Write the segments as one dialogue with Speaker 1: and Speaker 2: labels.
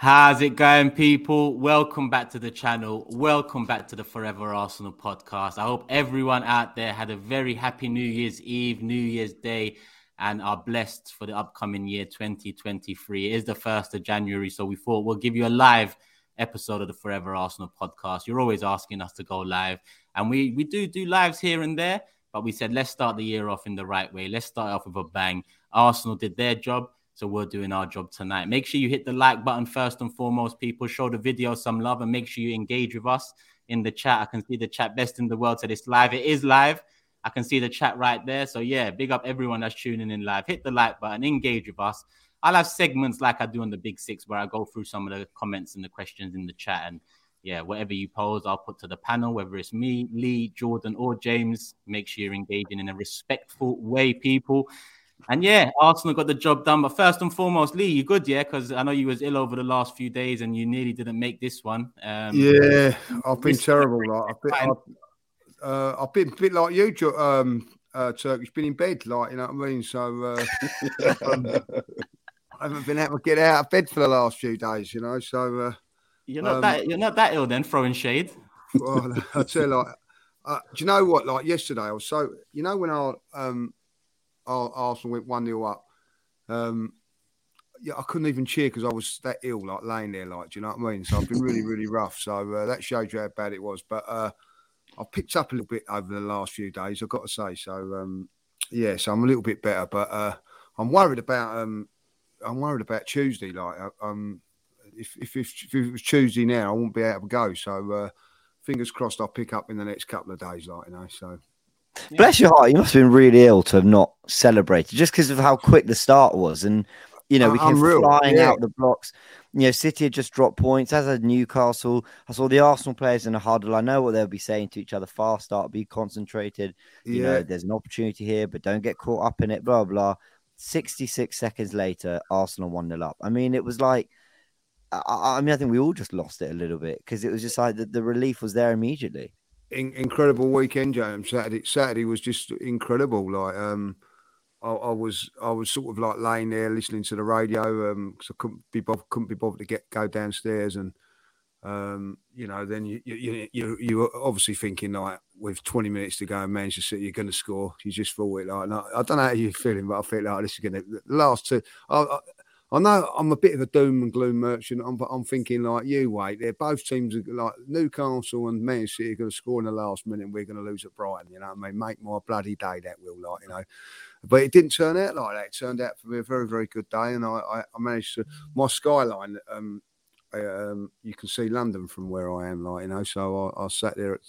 Speaker 1: How's it going, people? Welcome back to the channel. Welcome back to the Forever Arsenal podcast. I hope everyone out there had a very happy New Year's Eve, New Year's Day, and are blessed for the upcoming year 2023. It is the 1st of January, so we thought we'll give you a live episode of the Forever Arsenal podcast. You're always asking us to go live, and we, we do do lives here and there, but we said let's start the year off in the right way. Let's start off with a bang. Arsenal did their job. So we're doing our job tonight. Make sure you hit the like button first and foremost, people. Show the video some love and make sure you engage with us in the chat. I can see the chat best in the world said it's live. It is live. I can see the chat right there. So yeah, big up everyone that's tuning in live. Hit the like button, engage with us. I'll have segments like I do on the Big Six where I go through some of the comments and the questions in the chat. And yeah, whatever you pose, I'll put to the panel, whether it's me, Lee, Jordan, or James. Make sure you're engaging in a respectful way, people. And yeah, Arsenal got the job done. But first and foremost, Lee, you good, yeah? Because I know you was ill over the last few days and you nearly didn't make this one. Um,
Speaker 2: Yeah, I've been terrible. Like, I've been, I've, uh, I've been a bit like you, um, uh, Turkish, been in bed, like, you know what I mean? So uh, um, I haven't been able to get out of bed for the last few days, you know? So, uh,
Speaker 1: you're not
Speaker 2: um,
Speaker 1: that you're not that ill then, throwing shade.
Speaker 2: well, I tell you, like, uh, do you know what? Like yesterday, I was so, you know, when I um, Arsenal went 1 0 up, um, yeah, I couldn't even cheer because I was that ill, like laying there, like, do you know what I mean? So I've been really, really rough. So uh, that showed you how bad it was. But uh, I've picked up a little bit over the last few days, I've got to say. So, um, yeah, so I'm a little bit better. But uh, I'm worried about, um, I'm worried about Tuesday. Like, uh, um, if, if, if, it was Tuesday now, I won't be able to go. So, uh, fingers crossed I'll pick up in the next couple of days, like, you know. So,
Speaker 3: Bless your heart, you must have been really ill to have not celebrated just because of how quick the start was. And, you know, we came
Speaker 2: unreal,
Speaker 3: flying
Speaker 2: yeah.
Speaker 3: out the blocks. You know, City had just dropped points, as had Newcastle. I saw the Arsenal players in a huddle. I know what they'll be saying to each other fast start, be concentrated. You know,
Speaker 2: yeah.
Speaker 3: there's an opportunity here, but don't get caught up in it, blah, blah. 66 seconds later, Arsenal 1 0 up. I mean, it was like, I, I I mean, I think we all just lost it a little bit because it was just like the, the relief was there immediately.
Speaker 2: In, incredible weekend, James. Saturday, Saturday was just incredible. Like, um, I, I was, I was sort of like laying there listening to the radio, um, because I couldn't be bothered, couldn't be bothered to get go downstairs, and um, you know, then you, you, you, you, you're obviously thinking like, with 20 minutes to go, in Manchester City, you're going to score. You just thought it like, I don't know how you're feeling, but I feel like this is going to last two. I, I, I know I'm a bit of a doom and gloom merchant. I'm, I'm thinking like you wait. They're both teams like Newcastle and Man City are going to score in the last minute. and We're going to lose at Brighton. You know what I mean? Make my bloody day. That will like you know. But it didn't turn out like that. It turned out to be a very very good day, and I I, I managed to my skyline. Um, um, you can see London from where I am, like you know. So I, I sat there at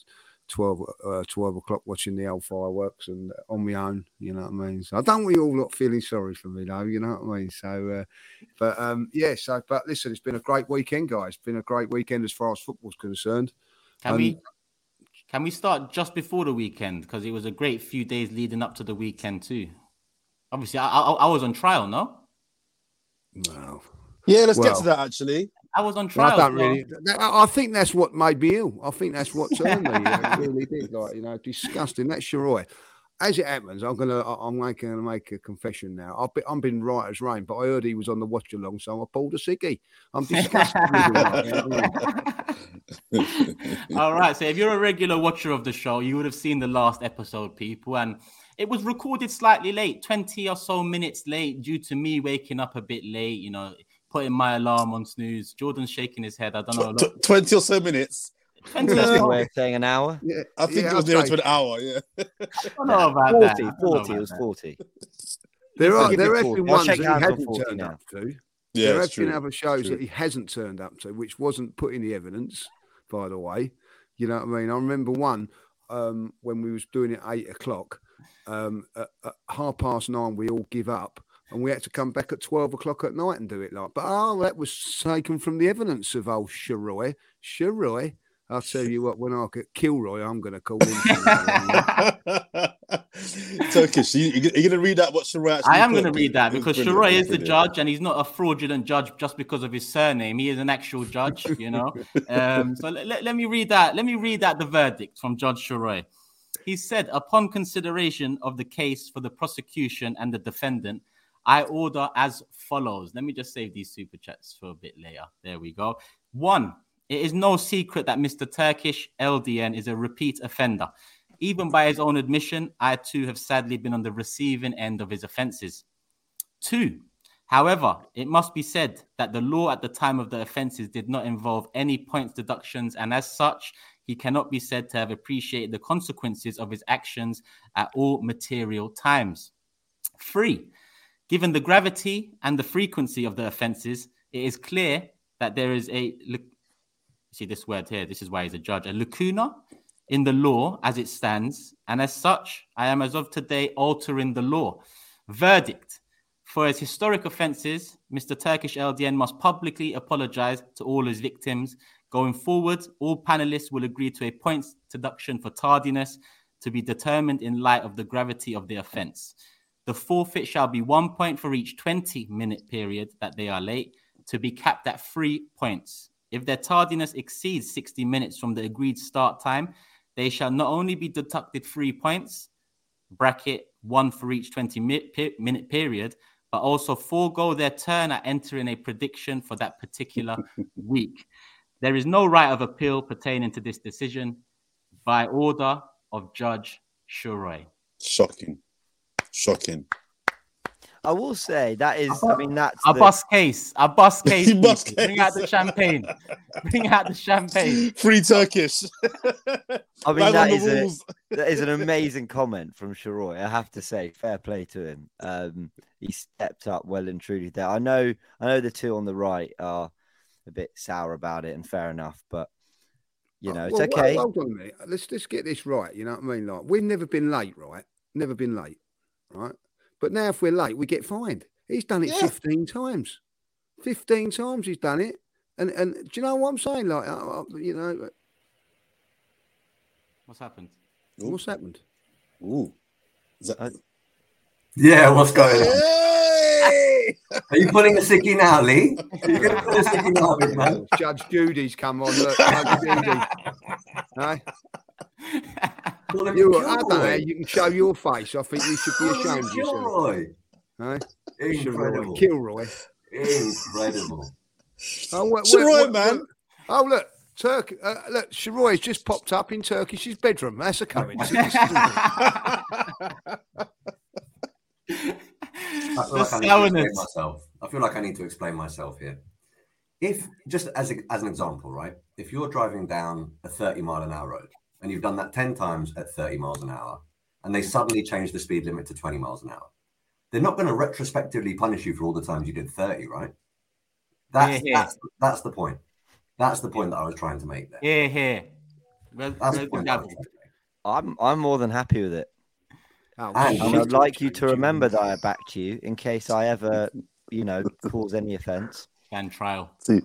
Speaker 2: 12, uh, 12 o'clock watching the old fireworks and on my own, you know what I mean? So I don't want you all lot feeling sorry for me though, you know what I mean? So, uh, but um, yeah, so, but listen, it's been a great weekend, guys. It's been a great weekend as far as football's concerned.
Speaker 1: Can
Speaker 2: Um,
Speaker 1: we can we start just before the weekend? Because it was a great few days leading up to the weekend too. Obviously, I, I, I was on trial, no?
Speaker 2: No.
Speaker 4: Yeah, let's get to that actually.
Speaker 1: I was on trial.
Speaker 2: I don't
Speaker 1: so-
Speaker 2: really. I I think that's what made me ill. I think that's what turned me. It really did. Like you know, disgusting. That's sure. As it happens, I'm gonna. I- I'm making gonna make a confession now. I've been, I've been right as rain, but I heard he was on the watch along, so I pulled a ciggy. I'm disgusted. with him, like, you know what I mean?
Speaker 1: All right. So if you're a regular watcher of the show, you would have seen the last episode, people. And it was recorded slightly late, 20 or so minutes late, due to me waking up a bit late. You know, putting my alarm on snooze. Jordan's shaking his head. I don't know.
Speaker 5: Tw- tw- Twenty or so minutes.
Speaker 1: 20
Speaker 3: That's
Speaker 1: or
Speaker 3: a way of saying an hour.
Speaker 2: Yeah,
Speaker 5: I think
Speaker 2: yeah,
Speaker 5: it was
Speaker 2: I'd
Speaker 5: nearer to an hour. Yeah.
Speaker 1: I don't know about
Speaker 3: 40,
Speaker 1: that. I don't know
Speaker 3: 40, it was 40.
Speaker 2: There are there have been
Speaker 3: I'll
Speaker 2: ones that he hasn't turned
Speaker 3: now.
Speaker 2: up to.
Speaker 5: Yeah,
Speaker 2: there have been other shows
Speaker 5: True.
Speaker 2: that he hasn't turned up to, which wasn't put in the evidence, by the way. You know what I mean? I remember one um, when we was doing it eight o'clock. Um, at, at half past nine, we all give up, and we had to come back at twelve o'clock at night and do it. Like, but oh, that was taken from the evidence of old Sheroy. Sheroy, I'll tell you what. When I get Kilroy, I'm going to call him.
Speaker 5: Turkish. You, you, you're going to read out what Sheroy actually
Speaker 1: I am going to read that because
Speaker 5: brilliant,
Speaker 1: is
Speaker 5: it
Speaker 1: is the judge and he's not a fraudulent judge just because of his surname. He is an actual judge, you know. um, so let, let- let me read that. Let me read out the verdict from Judge Sheroy. He said, upon consideration of the case for the prosecution and the defendant, I order as follows. Let me just save these super chats for a bit later. There we go. One, it is no secret that Mr. Turkish LDN is a repeat offender. Even by his own admission, I too have sadly been on the receiving end of his offenses. Two, however, it must be said that the law at the time of the offenses did not involve any points deductions, and as such, he cannot be said to have appreciated the consequences of his actions at all material times. Three, given the gravity and the frequency of the offenses, it is clear that there is a see this word here, this is why he's a judge, a lacuna in the law as it stands, and as such, I am as of today altering the law. Verdict. For his historic offences, Mr. Turkish LDN must publicly apologize to all his victims. Going forward, all panelists will agree to a points deduction for tardiness to be determined in light of the gravity of the offence. The forfeit shall be one point for each 20 minute period that they are late, to be capped at three points. If their tardiness exceeds 60 minutes from the agreed start time, they shall not only be deducted three points, bracket one for each 20 minute period, but also forego their turn at entering a prediction for that particular week. There is no right of appeal pertaining to this decision by order of Judge Sheroy.
Speaker 5: Shocking. Shocking.
Speaker 3: I will say that is, I mean, that's
Speaker 1: A
Speaker 3: the-
Speaker 1: bus case, a bus case.
Speaker 5: Bus
Speaker 1: people. Bring out the champagne. Bring out the champagne.
Speaker 5: Free Turkish.
Speaker 3: I mean,
Speaker 5: Bang
Speaker 3: that
Speaker 5: on the
Speaker 3: is, a,
Speaker 5: rules.
Speaker 3: that is an amazing comment from Sheroy. I have to say, fair play to him. Um, he stepped up well and truly there. I know, I know the two on the right are a bit sour about it, and fair enough. But you know, it's
Speaker 2: Well, well,
Speaker 3: okay.
Speaker 2: hold on a minute. Let's let's get this right. You know what I mean? Like we've never been late, right? Never been late, right? But now if we're late, we get fined. He's done it
Speaker 5: Yeah.
Speaker 2: fifteen times. Fifteen times he's done it. And and do you know what I'm saying? Like, uh, uh, you know,
Speaker 1: What's happened?
Speaker 2: what's happened?
Speaker 5: Ooh. Is that...
Speaker 3: Uh,
Speaker 4: Yeah, what's going on?
Speaker 5: Hey!
Speaker 4: Are you pulling a sickie now, Lee? Are you going to pull a sickie now, big man?
Speaker 2: Judge Judy's come on. Look, Judge Judy. Hey,
Speaker 4: Call
Speaker 2: you, I don't know. You can show your face. I think you should be ashamed of yourself.
Speaker 4: Kilroy.
Speaker 2: Hey?
Speaker 4: Incredible.
Speaker 2: Kilroy.
Speaker 4: Incredible.
Speaker 2: Oh, what,
Speaker 5: Sheroy, man.
Speaker 2: oh, look, Turk. Uh, look, Sheroy's just popped up in Turkish's bedroom. That's a coincidence. isn't it?
Speaker 4: I feel like I need to explain myself. I feel like I need to explain myself here. If just as a, as an example, right? If you're driving down a 30 mile an hour road and you've done that 10 times at 30 miles an hour, and they suddenly change the speed limit to 20 miles an hour, they're not going to retrospectively punish you for all the times you did 30, right? That's
Speaker 1: Yeah, yeah.
Speaker 4: that's that's the point. That's the point that I was trying to make there.
Speaker 1: Yeah, yeah. Where's,
Speaker 4: That's the
Speaker 1: the
Speaker 4: point. that I was
Speaker 1: gavel?
Speaker 4: trying to make.
Speaker 3: I'm, I'm more than happy with it,
Speaker 2: Oh,
Speaker 4: And-
Speaker 3: and. I'd like you to remember that I backed you in case I ever, you know, cause any offence.
Speaker 1: And trial.
Speaker 5: See,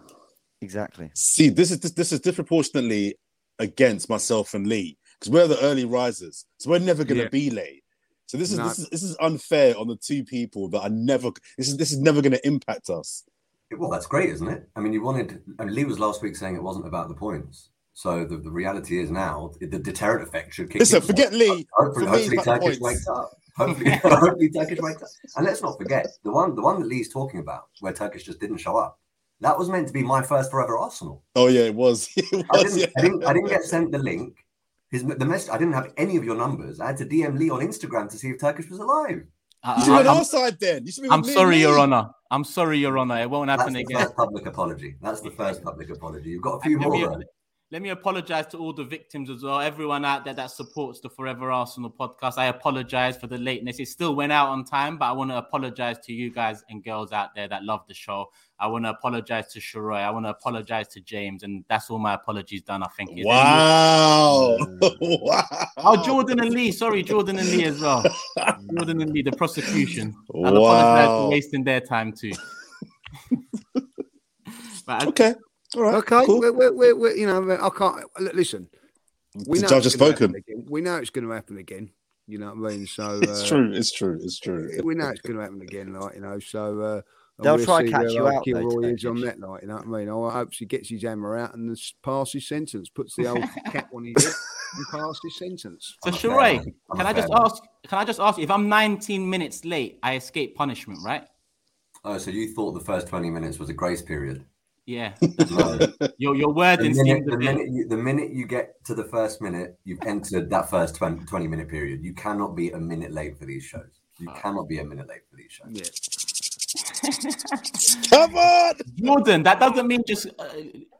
Speaker 3: Exactly.
Speaker 5: see, this is this, this is disproportionately against myself and Lee because we're the early risers, so we're never going to
Speaker 2: Yeah.
Speaker 5: be late. So this is
Speaker 2: No.
Speaker 5: this is this is unfair on the two people that are never. This is this is never going to impact us.
Speaker 4: Well, that's great, isn't it? I mean, you wanted, and Lee was last week saying it wasn't about the points. So the, the reality is now the deterrent effect should kick
Speaker 5: Listen,
Speaker 4: in.
Speaker 5: forget Lee.
Speaker 4: Hopefully,
Speaker 5: For me, it's
Speaker 4: hopefully Turkish wakes up. Hopefully, hopefully Turkish wakes up. And let's not forget the one, the one that Lee's talking about, where Turkish just didn't show up. That was meant to be my first forever Arsenal.
Speaker 5: Oh yeah, it was. It
Speaker 4: I didn't,
Speaker 5: Yeah.
Speaker 4: I didn't, I didn't get sent the link. His the message. I didn't have any of your numbers. I had to DM Lee on Instagram to see if Turkish was alive.
Speaker 1: I-
Speaker 5: You should be on our side then. You should be
Speaker 1: I'm
Speaker 5: me
Speaker 1: sorry,
Speaker 5: and
Speaker 1: Your Honor. I'm sorry, Your Honor. It won't
Speaker 4: That's
Speaker 1: happen
Speaker 4: the
Speaker 1: again.
Speaker 4: first public apology. That's the first public apology. You've got a few
Speaker 1: Let me,
Speaker 4: more. Though.
Speaker 1: let me apologize to all the victims as well. Everyone out there that supports the Forever Arsenal podcast. I apologize for the lateness. It still went out on time, but I want to apologize to you guys and girls out there that love the show. I want to apologize to Sheroy. I want to apologize to James, and that's all my apologies done. I think. Is there
Speaker 5: Wow. wow.
Speaker 1: Oh, Jordan and Lee. Sorry, Jordan and Lee as well. Jordan and Lee, the prosecution. I'll apologize
Speaker 5: Wow.
Speaker 1: for wasting their time too. but I-
Speaker 5: Okay. All right.
Speaker 2: Okay,
Speaker 5: Cool.
Speaker 2: we're, we're, we're, we're- you know, I can't listen. We
Speaker 5: The
Speaker 2: know
Speaker 5: judge
Speaker 2: it's
Speaker 5: has
Speaker 2: gonna happen
Speaker 5: spoken.
Speaker 2: again. We know it's going to happen again. You know what I mean? So
Speaker 5: It's
Speaker 2: uh,
Speaker 5: true. It's true. It's true.
Speaker 2: We know it's going to happen again, like you know. So uh,
Speaker 3: They'll try
Speaker 2: see
Speaker 3: catch you out, though,
Speaker 2: Kilroy is on that, night. you know what I mean. I hope he gets his hammer out and just pass his sentence, puts the old cap on his head, and pass his sentence.
Speaker 1: So
Speaker 4: I'm a fair I'm
Speaker 1: can just
Speaker 4: fair
Speaker 1: ask? Can I just ask you if I'm 19 minutes late, I escape punishment, right?
Speaker 4: Oh, so you thought the first 20 minutes was a grace period?
Speaker 1: Yeah.
Speaker 4: No.
Speaker 1: Your your
Speaker 4: the,
Speaker 1: wording
Speaker 4: minute, the,
Speaker 1: bit.
Speaker 4: minute you, the minute you get to the first minute, you've entered that first 20, 20 minute period. You cannot be a minute late for these shows. You
Speaker 1: Oh.
Speaker 4: cannot be a minute late for these shows.
Speaker 2: Yeah.
Speaker 5: Come on.
Speaker 1: Jordan, that doesn't mean just uh,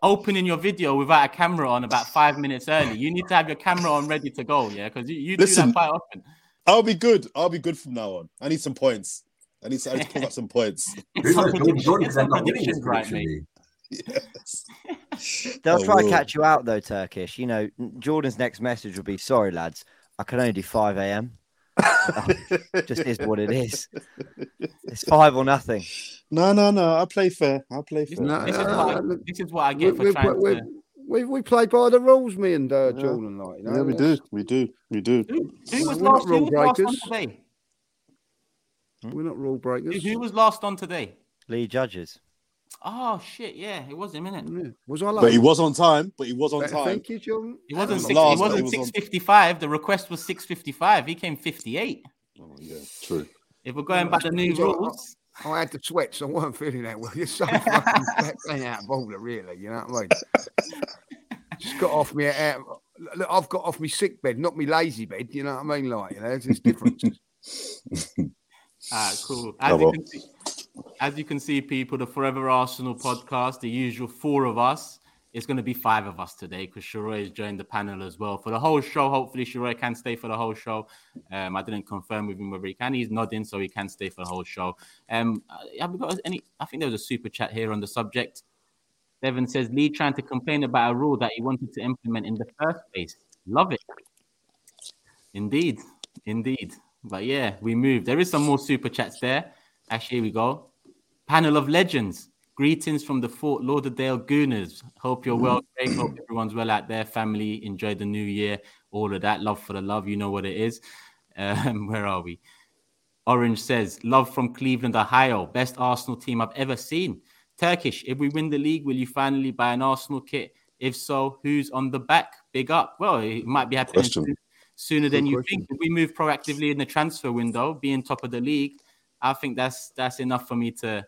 Speaker 1: opening your video without a camera on about five minutes early. You need to have your camera on ready to go, yeah, because you, you do that quite often.
Speaker 5: I'll be good. I'll be good from now on. I need some points. I need to, I need to pick up some points.
Speaker 4: Who
Speaker 1: Some
Speaker 4: knows? Jordan,
Speaker 1: prediction-
Speaker 4: Jordan
Speaker 1: get
Speaker 4: could
Speaker 1: some
Speaker 4: end up winning this
Speaker 1: predictions right, mate.
Speaker 4: League.
Speaker 5: Yes.
Speaker 3: They'll
Speaker 5: I
Speaker 3: try to catch you out though, Turkish. You know, Jordan's next message will be, "Sorry, lads, I can only do five a.m. Just is what it is. It's five or nothing."
Speaker 5: No, no, no. I play fair. I play fair.
Speaker 2: No,
Speaker 1: This is,
Speaker 2: no,
Speaker 1: what I,
Speaker 2: no,
Speaker 1: this is what I
Speaker 2: we,
Speaker 1: for
Speaker 2: we,
Speaker 1: trying
Speaker 2: we,
Speaker 1: to.
Speaker 2: we, we play by the rules, me and uh,
Speaker 5: Yeah.
Speaker 2: Jordan, like you know.
Speaker 5: Yeah, we do. We do. We do.
Speaker 1: Who, who was
Speaker 2: We're not
Speaker 1: last, who
Speaker 2: rule
Speaker 1: was last on
Speaker 2: breakers.
Speaker 1: today?
Speaker 2: We're not rule
Speaker 1: Who,
Speaker 2: breakers.
Speaker 1: who was last on today?
Speaker 3: Lee judges.
Speaker 1: Oh shit, yeah, it was him, innit?
Speaker 2: Yeah. Was I?
Speaker 5: But he was on time. But he was on
Speaker 2: Uh,
Speaker 5: time.
Speaker 2: Thank you, Jordan.
Speaker 1: It wasn't
Speaker 5: was
Speaker 1: six,
Speaker 5: last,
Speaker 1: it
Speaker 5: he
Speaker 1: wasn't
Speaker 5: was
Speaker 1: six fifty five. The request was six fifty five. He came fifty eight.
Speaker 5: Oh, yeah, true.
Speaker 1: If we're going by the new rules,
Speaker 2: I had the sweats. I wasn't feeling that well. You're so fucking playing out of order, really. You know what I mean? Just got off me. Out, look, I've got off me sick bed, not me lazy bed. You know what I mean? Like, you know, there's this difference.
Speaker 1: Ah, cool. As
Speaker 5: Oh,
Speaker 1: you see, as you can see, people, the Forever Arsenal podcast, the usual four of us. It's going to be five of us today because Sheroy has joined the panel as well for the whole show. Hopefully, Sheroy can stay for the whole show. Um, I didn't confirm with him whether he can. He's nodding, so he can stay for the whole show. Um, uh, have we got any? I think there was a super chat here on the subject. Devon says Lee trying to complain about a rule that he wanted to implement in the first place. Love it. Indeed, indeed. But yeah, we moved. There is some more super chats there. Actually, here we go. Panel of legends. Greetings from the Fort Lauderdale Gooners. Hope you're well. Hope everyone's well out there. Family, enjoy the new year. All of that. Love for the love. You know what it is. Um, where are we? Orange says, Love from Cleveland, Ohio. Best Arsenal team I've ever seen. Turkish, if we win the league, will you finally buy an Arsenal kit? If so, who's on the back? Big up. Well, it might be happening
Speaker 5: Question.
Speaker 1: soon- sooner than
Speaker 2: Good
Speaker 1: you
Speaker 2: question.
Speaker 1: think. If we move proactively in the transfer window, being top of the league, I think that's that's enough for me to,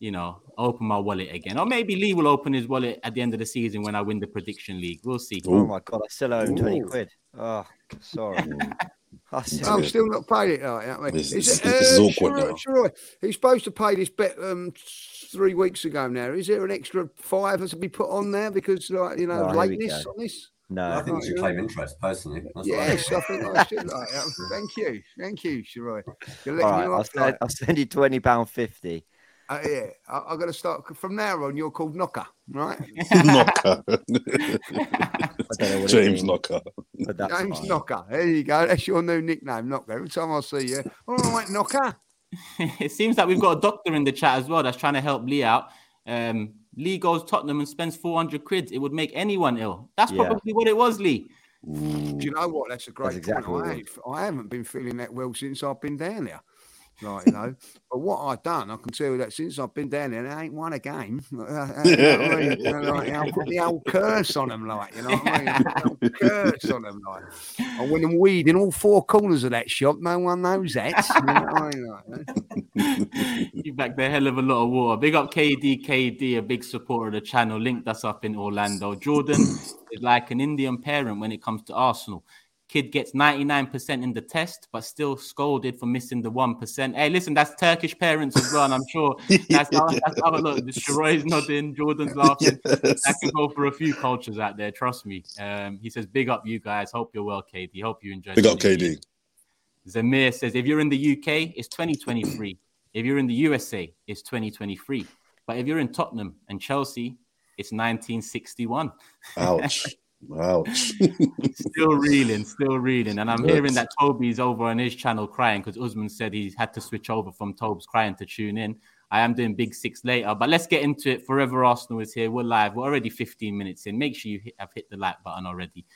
Speaker 1: you know, open my wallet again. Or maybe Lee will open his wallet at the end of the season when I win the prediction league. We'll see.
Speaker 3: Oh my god, I still owe twenty quid. Oh, sorry. I still-
Speaker 2: I'm still not paid it. Like, you know what I mean?
Speaker 5: This-
Speaker 2: Is
Speaker 5: this-
Speaker 2: it,
Speaker 5: this is
Speaker 2: uh,
Speaker 5: awkward
Speaker 2: Sheroy-
Speaker 5: now.
Speaker 2: Sheroy, he's supposed to pay this bet um, three weeks ago now. Is there an extra five that's to be put on there because, like, you know,
Speaker 3: Oh,
Speaker 2: lateness
Speaker 3: go.
Speaker 2: on this?
Speaker 3: No.
Speaker 4: I think we
Speaker 2: right,
Speaker 4: should
Speaker 2: yeah.
Speaker 4: claim interest personally. That's what I
Speaker 2: Yes. I think I should. Like, thank you, thank you, Sheroy. You're letting
Speaker 3: All right,
Speaker 2: me
Speaker 3: I'll send, I'll send you twenty pound fifty.
Speaker 2: uh, yeah, I, I'm going to start from now on. You're called Knocker, right?
Speaker 5: Knocker.
Speaker 3: I don't know what it
Speaker 5: James Knocker.
Speaker 3: but that's
Speaker 2: James
Speaker 3: fine.
Speaker 2: Knocker. There you go. That's your new nickname, Knocker. Every time I see you, all right, Knocker.
Speaker 1: it seems like we've got a doctor in the chat as well that's trying to help Lee out. Um, Lee goes Tottenham and spends 400 quid. It would make anyone ill. That's
Speaker 3: Yeah.
Speaker 1: probably what it was, Lee.
Speaker 2: Do you know what? That's a great
Speaker 3: exactly
Speaker 2: point. I, I haven't been feeling that well since I've been down there. Like, you know, but what I've done, I can tell you that since I've been down there, I ain't won a game. Like, I'll put the old curse on them, like, you know what I mean? Curse on them, like. I win them weed in all four corners of that shop. No one knows that. You know I mean?
Speaker 1: You hell of a lot of water. Big up KD, KD, a big supporter of the channel. Linked us up in Orlando. Jordan is like an Indian parent when it comes to Arsenal. Kid gets 99% in the test, but still scolded for missing the 1%. Hey, listen, that's Turkish parents as well. And I'm sure that's how, that's how look. Sheroy's nodding, Jordan's laughing. Yes. That can go for a few cultures out there. Trust me. Um, he says, Big up, you guys. Hope you're well, KD. Hope you enjoy
Speaker 5: Big up, KD.
Speaker 1: Zamir says, If you're in the UK, it's 2023. If you're in the USA, it's 2023. But if you're in Tottenham and Chelsea, it's 1961.
Speaker 5: Ouch. Ouch.
Speaker 1: still reeling, still reeling. And I'm yes. hearing that Toby's over on his channel crying because Usman said he had to switch over from Toby's crying to tune in. I am doing Big Six later, but let's get into it. Forever Arsenal is here. We're live. We're already 15 minutes in. Make sure you hit, have hit the like button already.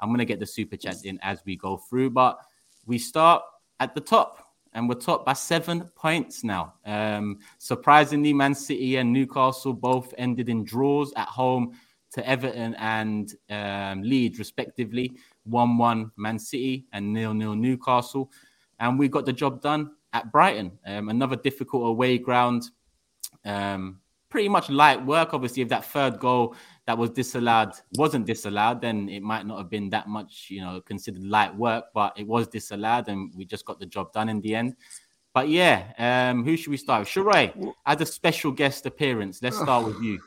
Speaker 1: I'm going to get the super chats in as we go through, but we start at the top and we're top by seven points now. Um, surprisingly, Man City and Newcastle both ended in draws at home to Everton and um, Leeds, respectively. 1 1 Man City and 0 0 Newcastle. And we got the job done at Brighton. Um, another difficult away ground. Um, pretty much light work. Obviously, if that third goal that was disallowed wasn't disallowed, then it might not have been that much, you know, considered light work, but it was disallowed and we just got the job done in the end. But yeah, um, who should we start with? Sheroy, as a special guest appearance, let's start with you.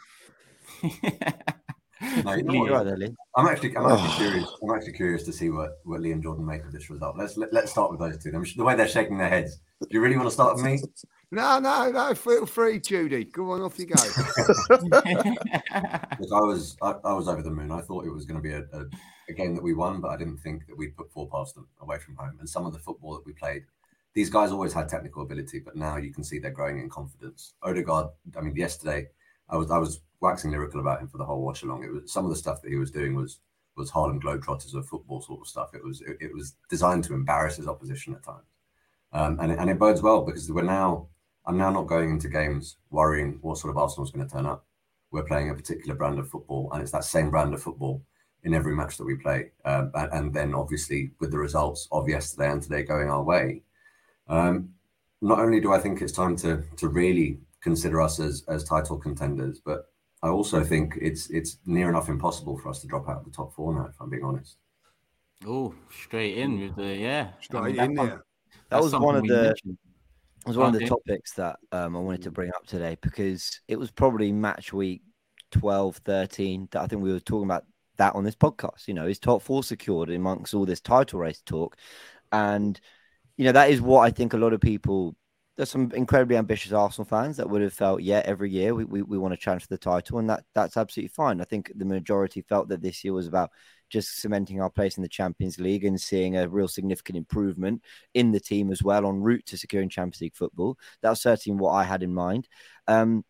Speaker 4: no, I'm actually, I'm actually curious. I'm actually curious to see what, what Liam Jordan make of this result. Let's let, us let us start with those two. the way they're shaking their heads. Do you really want to start with me?
Speaker 2: No, no, no. Feel free, Judy. Go on, off you go.
Speaker 4: Look, I was, I, I, was over the moon. I thought it was going to be a, a, a, game that we won, but I didn't think that we'd put four past them away from home. And some of the football that we played, these guys always had technical ability, but now you can see they're growing in confidence. Odegaard, I mean, yesterday I was, I was waxing lyrical about him for the whole watch along. It was some of the stuff that he was doing was was Harlem Globetrotters of football sort of stuff. It was it, it was designed to embarrass his opposition at times, um, and and it bodes well because we're now I'm now not going into games worrying what sort of Arsenal's going to turn up. We're playing a particular brand of football, and it's that same brand of football in every match that we play. Um, and, and, then, obviously, with the results of yesterday and today going our way, um, not only do I think it's time to to really consider us as as title contenders, but I also think it's it's near enough impossible for us to drop out of the top four now. If I'm being honest.
Speaker 1: Oh, straight in with the yeah,
Speaker 2: straight I mean, in there.
Speaker 3: That was one of the. Mentioned was one of the topics that um, I wanted to bring up today because it was probably match week 12, 13 that I think we were talking about that on this podcast. You know, is top four secured amongst all this title race talk? And, you know, that is what I think a lot of people, there's some incredibly ambitious Arsenal fans that would have felt, yeah, every year we, we, we want to challenge for the title. And that that's absolutely fine. I think the majority felt that this year was about just cementing our place in the Champions League and seeing a real significant improvement in the team as well on route to securing Champions League football. That was certainly what I had in mind. Um,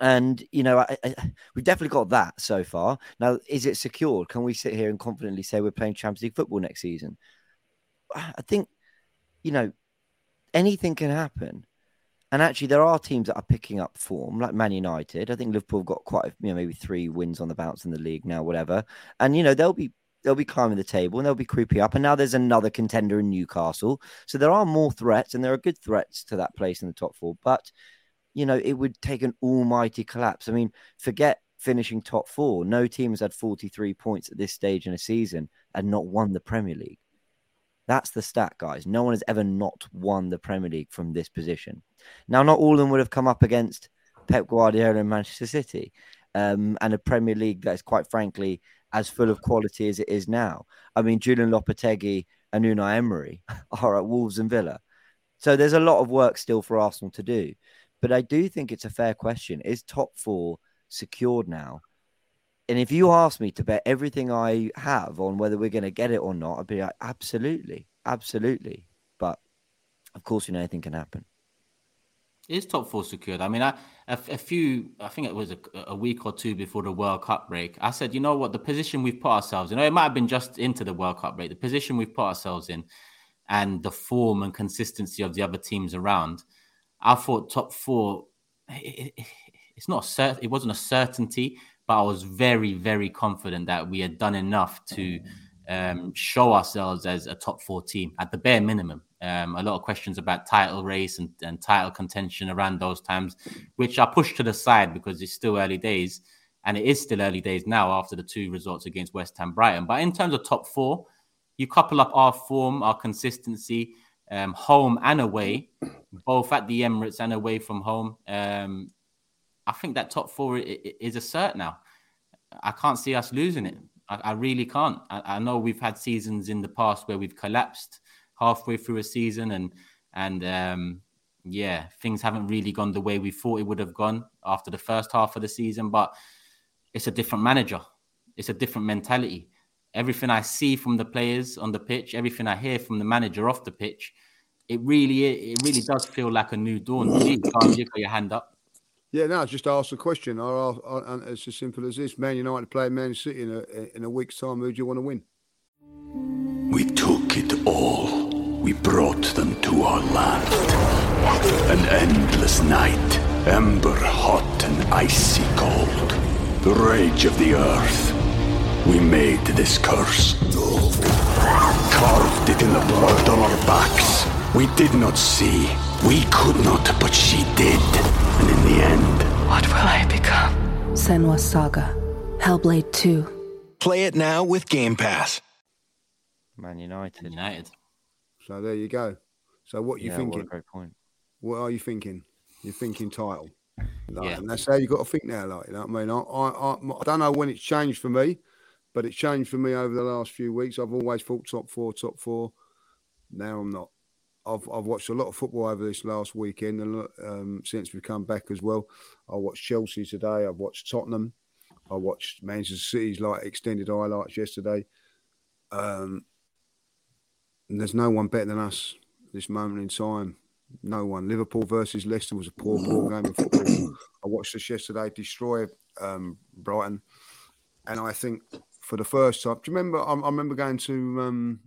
Speaker 3: and you know, I, I, we've definitely got that so far. Now, is it secured? Can we sit here and confidently say we're playing Champions League football next season? I think, you know, anything can happen. And actually, there are teams that are picking up form, like Man United. I think Liverpool have got quite, you know, maybe three wins on the bounce in the league now, whatever. And you know, they'll be they'll be climbing the table and they'll be creeping up. And now there's another contender in Newcastle, so there are more threats, and there are good threats to that place in the top four. But you know, it would take an almighty collapse. I mean, forget finishing top four. No team has had 43 points at this stage in a season and not won the Premier League. That's the stat, guys. No one has ever not won the Premier League from this position. Now, not all of them would have come up against Pep Guardiola and Manchester City, um, and a Premier League that is quite frankly as full of quality as it is now. I mean, Julian Lopetegui and Unai Emery are at Wolves and Villa. So there's a lot of work still for Arsenal to do. But I do think it's a fair question. Is top four secured now? And if you ask me to bet everything I have on whether we're going to get it or not, I'd be like, absolutely, absolutely. But of course, you know, anything can happen.
Speaker 1: Is top four secured? I mean, I, a, a few, I think it was a, a, week or two before the World Cup break. I said, you know what, the position we've put ourselves in, you know, it might have been just into the World Cup break, the position we've put ourselves in, and the form and consistency of the other teams around. I thought top four. It, it, it's not cert. It wasn't a certainty, but I was very, very confident that we had done enough to um, show ourselves as a top four team at the bare minimum. Um, a lot of questions about title race and, and title contention around those times, which I pushed to the side because it's still early days. And it is still early days now after the two results against West Ham Brighton. But in terms of top four, you couple up our form, our consistency, um, home and away, both at the Emirates and away from home. Um, I think that top four is a cert now. I can't see us losing it. I, I really can't. I, I, know we've had seasons in the past where we've collapsed halfway through a season, and and um, yeah, things haven't really gone the way we thought it would have gone after the first half of the season. But it's a different manager. It's a different mentality. Everything I see from the players on the pitch, everything I hear from the manager off the pitch, it really it really does feel like a new dawn. Can you got your hand up.
Speaker 2: Yeah, no, just ask the question. I'll, I'll, it's as simple as this: Man United play Man City in a in a week's time. Who do you want to win?
Speaker 6: We took it all. We brought them to our land. An endless night, ember hot and icy cold. The rage of the earth. We made this curse. Carved it in the blood on our backs. We did not see. We could not, but she did. And in the end,
Speaker 7: what will I become? Senua's Saga, Hellblade 2.
Speaker 8: Play it now with Game Pass.
Speaker 3: Man United.
Speaker 1: United.
Speaker 2: So there you go. So what are you
Speaker 3: yeah,
Speaker 2: thinking?
Speaker 3: What a great point.
Speaker 2: What are you thinking? You're thinking title. Like,
Speaker 1: Yeah.
Speaker 2: And that's how you got to think now. Like, you know what I mean? I, I, I, I don't know when it's changed for me, but it's changed for me over the last few weeks. I've always thought top four, top four. Now I'm not. I've, I've watched a lot of football over this last weekend and um, since we've come back as well. I watched Chelsea today. I've watched Tottenham. I watched Manchester City's like extended highlights yesterday. Um, and there's no one better than us this moment in time. No one. Liverpool versus Leicester was a poor, poor game of football. I watched this yesterday destroy um, Brighton, and I think for the first time, do you remember? I, I remember going to um,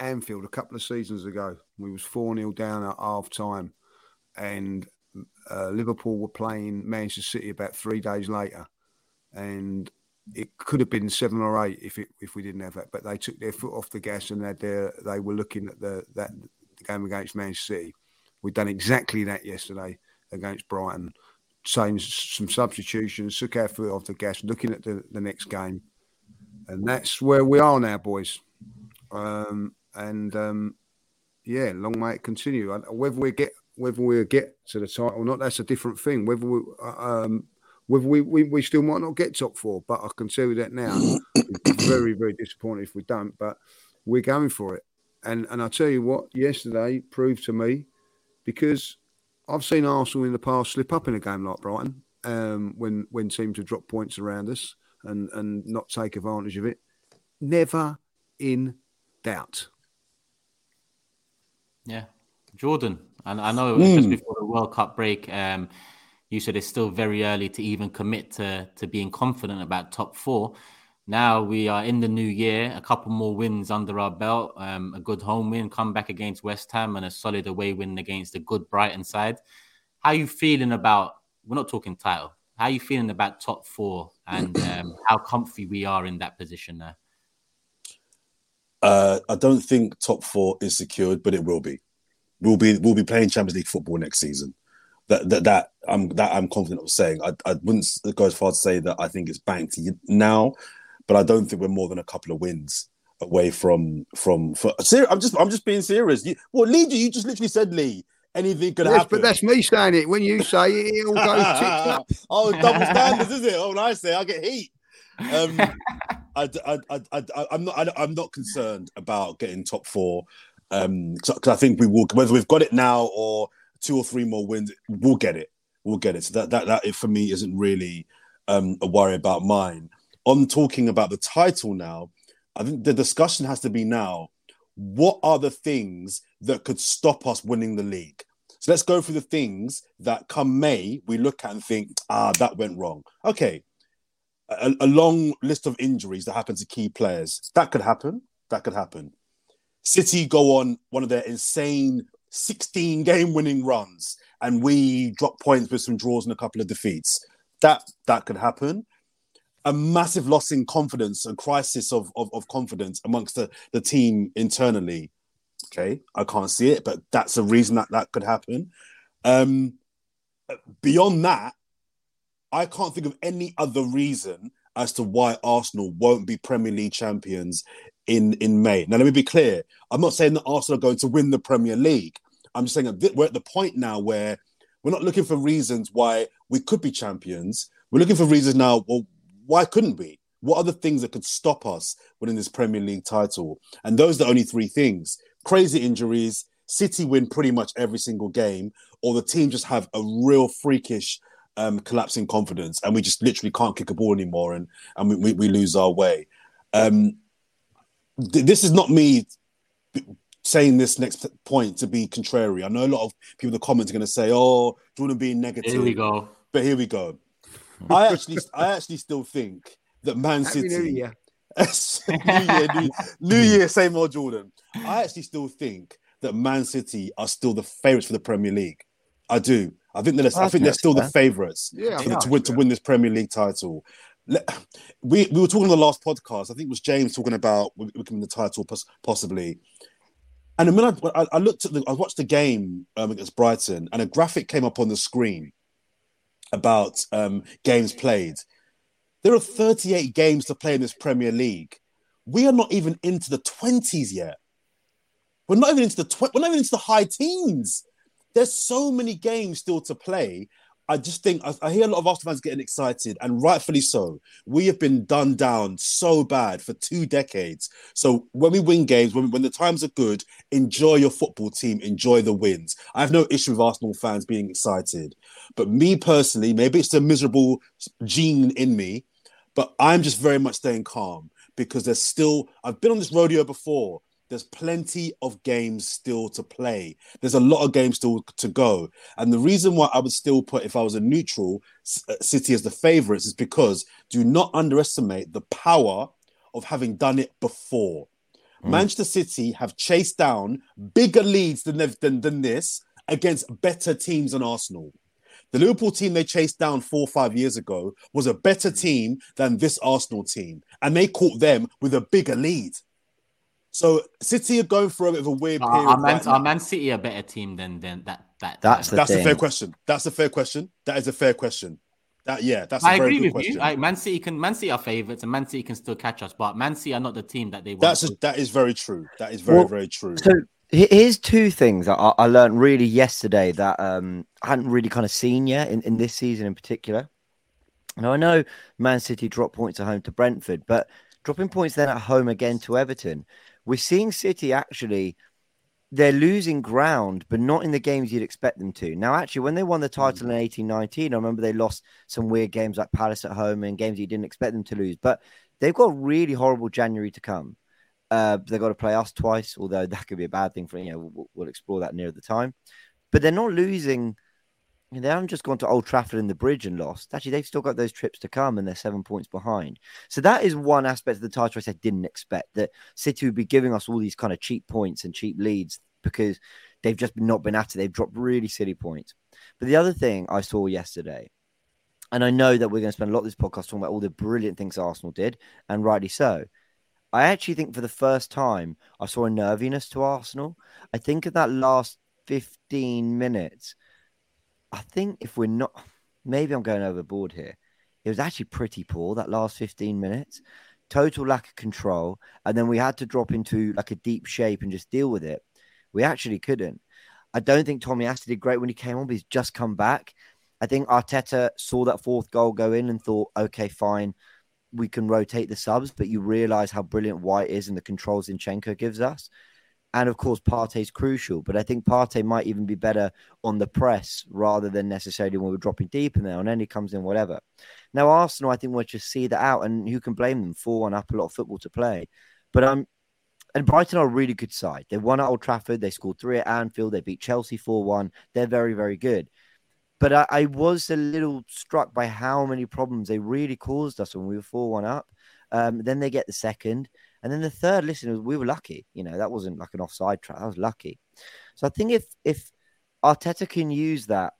Speaker 2: Anfield a couple of seasons ago. We was four 0 down at half time, and uh, Liverpool were playing Manchester City about three days later, and it could have been seven or eight if it if we didn't have that. But they took their foot off the gas and they they were looking at the that the game against Manchester City. We've done exactly that yesterday against Brighton. Same some substitutions, took our foot off the gas, looking at the, the next game, and that's where we are now, boys. Um, and um, yeah, long may it continue. Whether we get whether we get to the title or not, that's a different thing. Whether we um, whether we, we, we still might not get top four, but I can tell you that now. very, very disappointed if we don't, but we're going for it. And and I tell you what, yesterday proved to me because I've seen Arsenal in the past slip up in a game like Brighton um, when when teams have dropped points around us and and not take advantage of it. Never in doubt.
Speaker 1: Yeah, Jordan, and I know it was just before the World Cup break, um, you said it's still very early to even commit to to being confident about top four. Now we are in the new year, a couple more wins under our belt, um, a good home win, come back against West Ham, and a solid away win against a good Brighton side. How you feeling about? We're not talking title. How you feeling about top four and um, how comfy we are in that position now?
Speaker 5: Uh, I don't think top four is secured, but it will be. We'll be we'll be playing Champions League football next season. That that, that I'm that I'm confident of saying. I, I wouldn't go as far to say that I think it's banked now, but I don't think we're more than a couple of wins away from from. For, I'm just I'm just being serious. You, well, Lee, you just literally said Lee. Anything could
Speaker 2: yes,
Speaker 5: happen.
Speaker 2: but that's me saying it. When you say it, it all goes tits up.
Speaker 5: oh, double standards, is it? Oh, when I say I get heat. Um, I, I, I, I, I'm not. I, I'm not concerned about getting top four because um, I think we will. Whether we've got it now or two or three more wins, we'll get it. We'll get it. So that that that for me isn't really um, a worry about mine. On talking about the title now, I think the discussion has to be now. What are the things that could stop us winning the league? So let's go through the things that come May we look at and think, ah, that went wrong. Okay, a, a long list of injuries that happen to key players. That could happen. That could happen. City go on one of their insane 16 game winning runs and we drop points with some draws and a couple of defeats. That that could happen. A massive loss in confidence, a crisis of, of, of confidence amongst the, the team internally. Okay, I can't see it, but that's a reason that that could happen. Um, beyond that, I can't think of any other reason as to why Arsenal won't be Premier League champions in in May. Now, let me be clear. I'm not saying that Arsenal are going to win the Premier League. I'm just saying that we're at the point now where we're not looking for reasons why we could be champions. We're looking for reasons now. Well, why couldn't we? What are the things that could stop us winning this Premier League title? And those are the only three things: crazy injuries, City win pretty much every single game, or the team just have a real freakish um, collapsing confidence, and we just literally can't kick a ball anymore, and and we, we, we lose our way. Um, th- this is not me saying this next point to be contrary. I know a lot of people in the comments are going to say, "Oh, Jordan being negative."
Speaker 1: Here we go.
Speaker 5: But here we go. I actually, I actually still think that Man
Speaker 2: Happy
Speaker 5: City.
Speaker 2: New Year.
Speaker 5: new year, new, new year, same old Jordan. I actually still think that Man City are still the favourites for the Premier League. I do. I think they're, I think they're still the favourites
Speaker 2: Yeah,
Speaker 5: to, to win to win this Premier League title. Le- We we were talking on the last podcast. I think it was James talking about we we can the title possibly. And then when I, I, I looked at the, I watched the game um, against Brighton, and a graphic came up on the screen about um, games played. There are 38 games to play in this Premier League. We are not even into the 20s yet. We're not even into the tw- we're not even into the high teens. There's so many games still to play. I just think I, I hear a lot of Arsenal fans getting excited, and rightfully so. We have been done down so bad for two decades. So when we win games, when, when the times are good, enjoy your football team, enjoy the wins. I have no issue with Arsenal fans being excited, but me personally, maybe it's a miserable gene in me, but I'm just very much staying calm because there's still. I've been on this rodeo before. There's plenty of games still to play. There's a lot of games still to go. And the reason why I would still put, if I was a neutral, uh, City as the favourites is because do not underestimate the power of having done it before. Manchester City have chased down bigger leads than, than, than this against better teams than Arsenal. The Liverpool team they chased down four or five years ago was a better team than this Arsenal team, and they caught them with a bigger lead. So City are going through a bit of a weird
Speaker 1: Are,
Speaker 5: period.
Speaker 1: are, Man,
Speaker 5: right
Speaker 1: are. Man City a better team than than that? That
Speaker 3: That's
Speaker 1: that-
Speaker 3: the
Speaker 5: That's a fair question. That's a fair question. That is a fair question. That yeah, that's a
Speaker 1: I
Speaker 5: very
Speaker 1: agree
Speaker 5: good
Speaker 1: with
Speaker 5: question.
Speaker 1: you. I, Man City can Man City are favourites, and Man City can still catch us. But Man City are not the team that they were.
Speaker 5: That's a, that is very true. That is very
Speaker 3: Well,
Speaker 5: very true.
Speaker 3: So here's two things that I, I learned really yesterday that um, I hadn't really kind of seen yet in, in this season in particular. Now I know Man City dropped points at home to Brentford, but dropping points then at home again to Everton, we're seeing City actually they're losing ground, but not in the games you'd expect them to. Now, actually, when they won the title in 1819, I remember they lost some weird games like Palace at home and games you didn't expect them to lose. But they've got a really horrible January to come. Uh, they've got to play us twice, although that could be a bad thing for you know. We'll, we'll explore that near the time. But they're not losing. They haven't just gone to Old Trafford and the bridge and lost. Actually, they've still got those trips to come, and they're seven points behind. So that is one aspect of the title race I didn't expect that City would be giving us all these kind of cheap points and cheap leads because they've just not been at it. They've dropped really silly points. But the other thing I saw yesterday, and I know that we're going to spend a lot of this podcast talking about all the brilliant things Arsenal did, and rightly so. I actually think for the first time I saw a nerviness to Arsenal. I think of that last 15 minutes. I think if we're not, maybe I'm going overboard here. It was actually pretty poor that last 15 minutes. Total lack of control. And then we had to drop into like a deep shape and just deal with it. We actually couldn't. I don't think Tomiyasu did great when he came on, but he's just come back. I think Arteta saw that fourth goal go in and thought, okay, fine, we can rotate the subs, but you realize how brilliant White is and the controls Zinchenko gives us. And of course, Partey's crucial, but I think Partey might even be better on the press rather than necessarily when we're dropping deep in there. And then he comes in, whatever. Now, Arsenal, I think we'll just see that out, and who can blame them? 4 1 up, a lot of football to play. But I'm and Brighton are a really good side. They won at Old Trafford. They scored three at Anfield. They beat Chelsea 4 1. They're very, very good. But I, I, was a little struck by how many problems they really caused us when we were 4 1 up. Um, then they get the second. And then the third, listen, we were lucky. You know, that wasn't like an offside trap. That was lucky. So I think if if Arteta can use that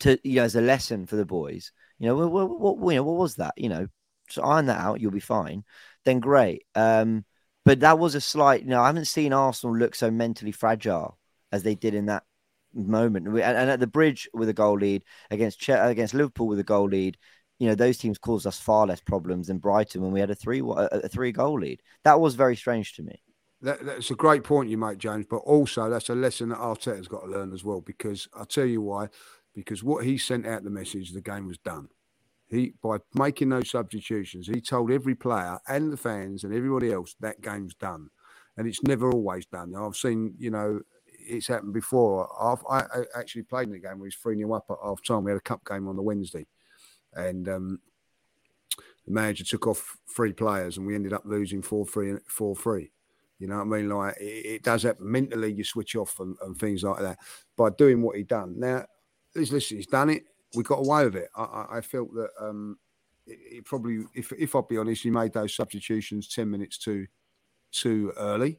Speaker 3: to, you know, as a lesson for the boys, you know, what, what, what, you know, what was that? You know, so iron that out, you'll be fine. Then great. Um, but that was a slight. You know, I haven't seen Arsenal look so mentally fragile as they did in that moment. And at the bridge with a goal lead against against Liverpool with a goal lead, you know those teams caused us far less problems than Brighton when we had a three a, a three goal lead. That was very strange to me.
Speaker 2: That, that's a great point you make, James. But also that's a lesson that Arteta's got to learn as well. Because I'll tell you why. Because what he sent out the message, the game was done. He by making those substitutions, he told every player and the fans and everybody else that game's done, and it's never always done. I've seen, you know, it's happened before. I've, I, actually played in the game where he's three 0 up at half time. We had a cup game on the Wednesday, and um, the manager took off three players, and we ended up losing four three four three. You know what I mean? Like it, it does happen. Mentally, you switch off and, and, things like that by doing what he done. Now, listen, he's done it we got away with it. I, I felt that um, it, it, probably, if if I'll be honest, he made those substitutions ten minutes too too early.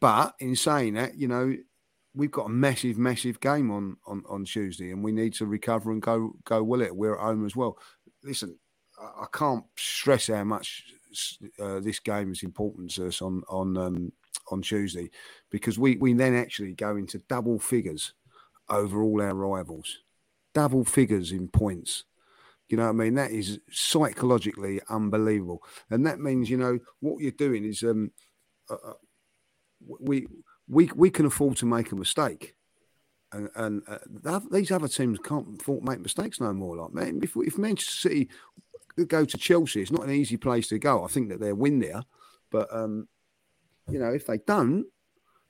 Speaker 2: But in saying that, you know, we've got a massive, massive game on on, on Tuesday, and we need to recover and go go well it. We're at home as well. Listen, I, I can't stress how much uh, this game is important to us on on um, on Tuesday because we we then actually go into double figures over all our rivals double figures in points. You know what I mean? That is psychologically unbelievable. And that means, you know, what you're doing is um, uh, uh we, we, we can afford to make a mistake. And, and uh, these other teams can't afford to make mistakes no more. Like, man, if, if Manchester City go to Chelsea, it's not an easy place to go. I think that they'll win there. But, um, you know, if they don't,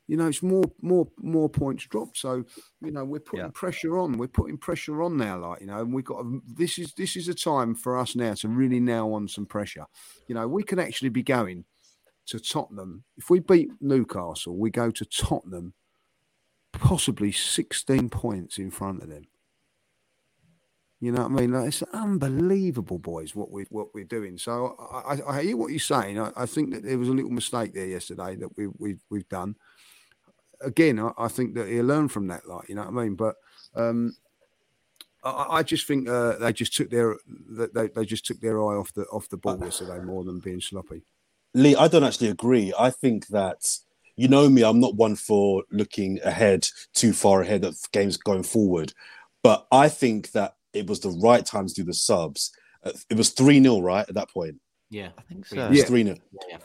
Speaker 2: you know, it's more, more, more points dropped. So, you know, we're putting yeah. pressure on. We're putting pressure on now, like you know, and we've got to, this is this is a time for us now to really nail on some pressure. You know, we can actually be going to Tottenham if we beat Newcastle. We go to Tottenham, possibly sixteen points in front of them. You know what I mean? Like, it's unbelievable, boys, what we what we're doing. So I, I, I hear what you're saying. I, I, think that there was a little mistake there yesterday that we, we we've done again, I, think that he'll learn from that. Like, you know what I mean? But um, I, I, just think uh, they just took their they, they just took their eye off the off the ball yesterday more than being sloppy.
Speaker 5: Lee, I don't actually agree. I think that you know me, I'm not one for looking ahead too far ahead of games going forward, but I think that it was the right time to do the subs. Uh, it was three 0 right at that point.
Speaker 1: Yeah,
Speaker 3: I think so.
Speaker 5: Yeah. 3 0.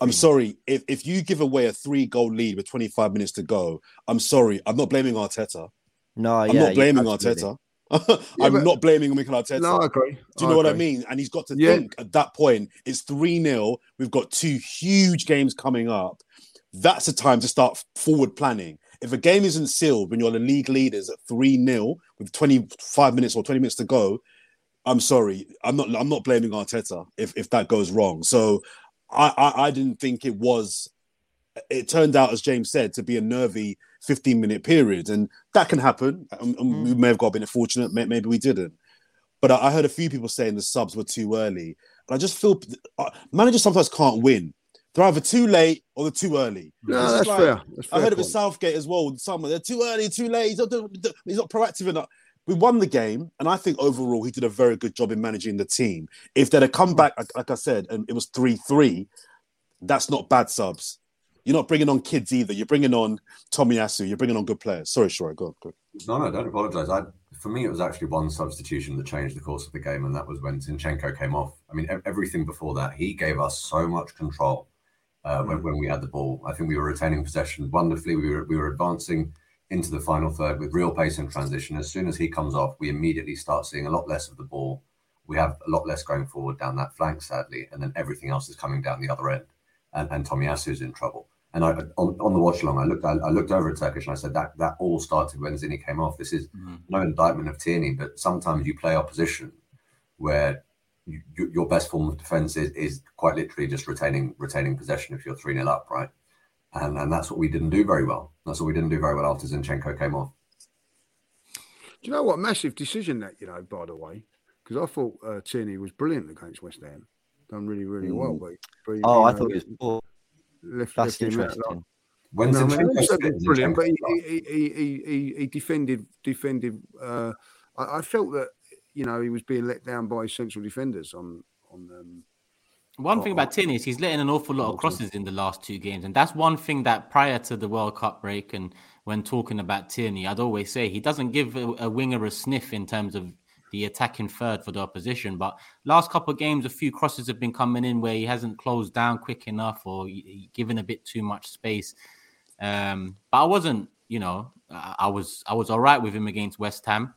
Speaker 5: I'm sorry. If, if you give away a three goal lead with 25 minutes to go, I'm sorry. I'm not blaming Arteta.
Speaker 3: No,
Speaker 5: I'm
Speaker 3: yeah,
Speaker 5: not blaming Arteta. I'm yeah, not blaming Mikel Arteta.
Speaker 2: No, I agree.
Speaker 5: Do you know what I mean? And he's got to yeah. think at that point, it's 3 0. We've got two huge games coming up. That's a time to start forward planning. If a game isn't sealed when you're the league leaders at 3 0 with 25 minutes or 20 minutes to go, I'm sorry. I'm not. I'm not blaming Arteta if if that goes wrong. So I, I, I didn't think it was. It turned out, as James said, to be a nervy 15 minute period, and that can happen. Um, mm. We may have got a bit fortunate. Maybe we didn't. But I, I heard a few people saying the subs were too early, and I just feel uh, managers sometimes can't win. They're either too late or they're too early.
Speaker 2: No, that's, like, fair. that's, fair.
Speaker 5: I heard it with Southgate as well. Some they're too early, too late. He's not, he's not proactive enough we won the game, and I think overall he did a very good job in managing the team. If they'd have come back, like I said, and it was three three, that's not bad subs. You're not bringing on kids either. You're bringing on Tomiyasu. You're bringing on good players. Sorry, sure, go, go.
Speaker 4: No, no, don't apologise. I, for me, it was actually one substitution that changed the course of the game, and that was when Zinchenko came off. I mean, everything before that, he gave us so much control uh, when, when we had the ball. I think we were retaining possession wonderfully. We were we were advancing into the final third with real pace and transition. As soon as he comes off, we immediately start seeing a lot less of the ball. We have a lot less going forward down that flank, sadly, and then everything else is coming down the other end. And, and is in trouble. And I, on, on the watch along, I looked I, I, looked over at Turkish and I said that that all started when Zinni came off. This is mm-hmm. no indictment of Tierney, but sometimes you play opposition where you, your best form of defense is, is quite literally just retaining retaining possession if you're 3 0 up, right? and and that's what we didn't do very well. That's what we didn't do very well after Zinchenko came off.
Speaker 2: Do you know what massive decision that you know? By the way, because I thought uh, Tierney was brilliant against West Ham, done really really mm. well. But,
Speaker 3: but oh, I thought he was poor. Left, That's left interesting.
Speaker 4: When no,
Speaker 2: Zinchenko brilliant, but he, he, he, he, he defended defended. Uh, I, I, felt that you know he was being let down by central defenders on on um,
Speaker 1: one thing about Tin is he's letting an awful lot of crosses in the last two games, and that's one thing that prior to the World Cup break and when talking about Tierney, I'd always say he doesn't give a, a winger a sniff in terms of the attacking third for the opposition. But last couple of games, a few crosses have been coming in where he hasn't closed down quick enough or given a bit too much space. Um, but I wasn't, you know, I was I was all right with him against West Ham,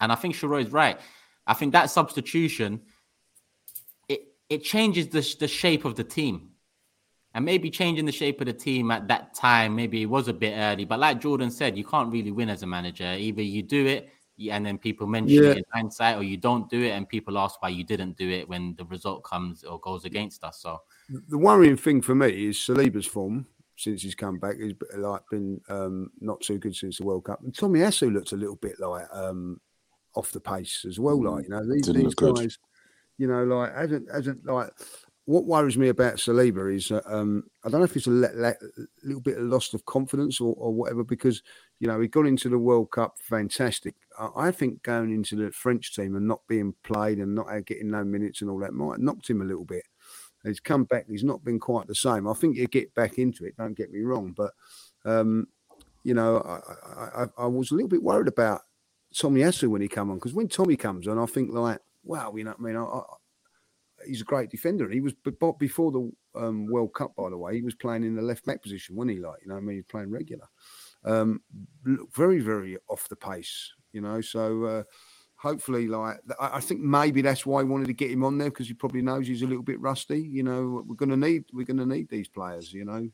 Speaker 1: and I think Sheroy is right. I think that substitution it it changes the the shape of the team. And maybe changing the shape of the team at that time, maybe it was a bit early. But like Jordan said, you can't really win as a manager. Either you do it and then people mention yeah. it in hindsight, or you don't do it and people ask why you didn't do it when the result comes or goes against us. So
Speaker 2: the worrying thing for me is Saliba's form since he's come back. He's like been um, not too good since the World Cup. And Tomiyasu looks a little bit like um, off the pace as well. Like you know these, these guys, good. you know, like hasn't hasn't like what worries me about Saliba is um, I don't know if it's a le- le- little bit of loss of confidence or, or, whatever because you know he got into the World Cup fantastic. I, I, think going into the French team and not being played and not getting no minutes and all that might knocked him a little bit. He's come back. He's not been quite the same. I think he'll get back into it. Don't get me wrong, but um, you know I, I, I, was a little bit worried about Tomiyasu when he come on because when Tommy comes on, I think like wow, you know what I mean. He's a great defender. He was before the um, World Cup, by the way. He was playing in the left back position, wasn't he? Like you know, I mean, he's playing regular. Um, very, very off the pace, you know. So uh, hopefully, like I think maybe that's why he wanted to get him on there because he probably knows he's a little bit rusty. You know, we're going to need we're going to need these players. You know.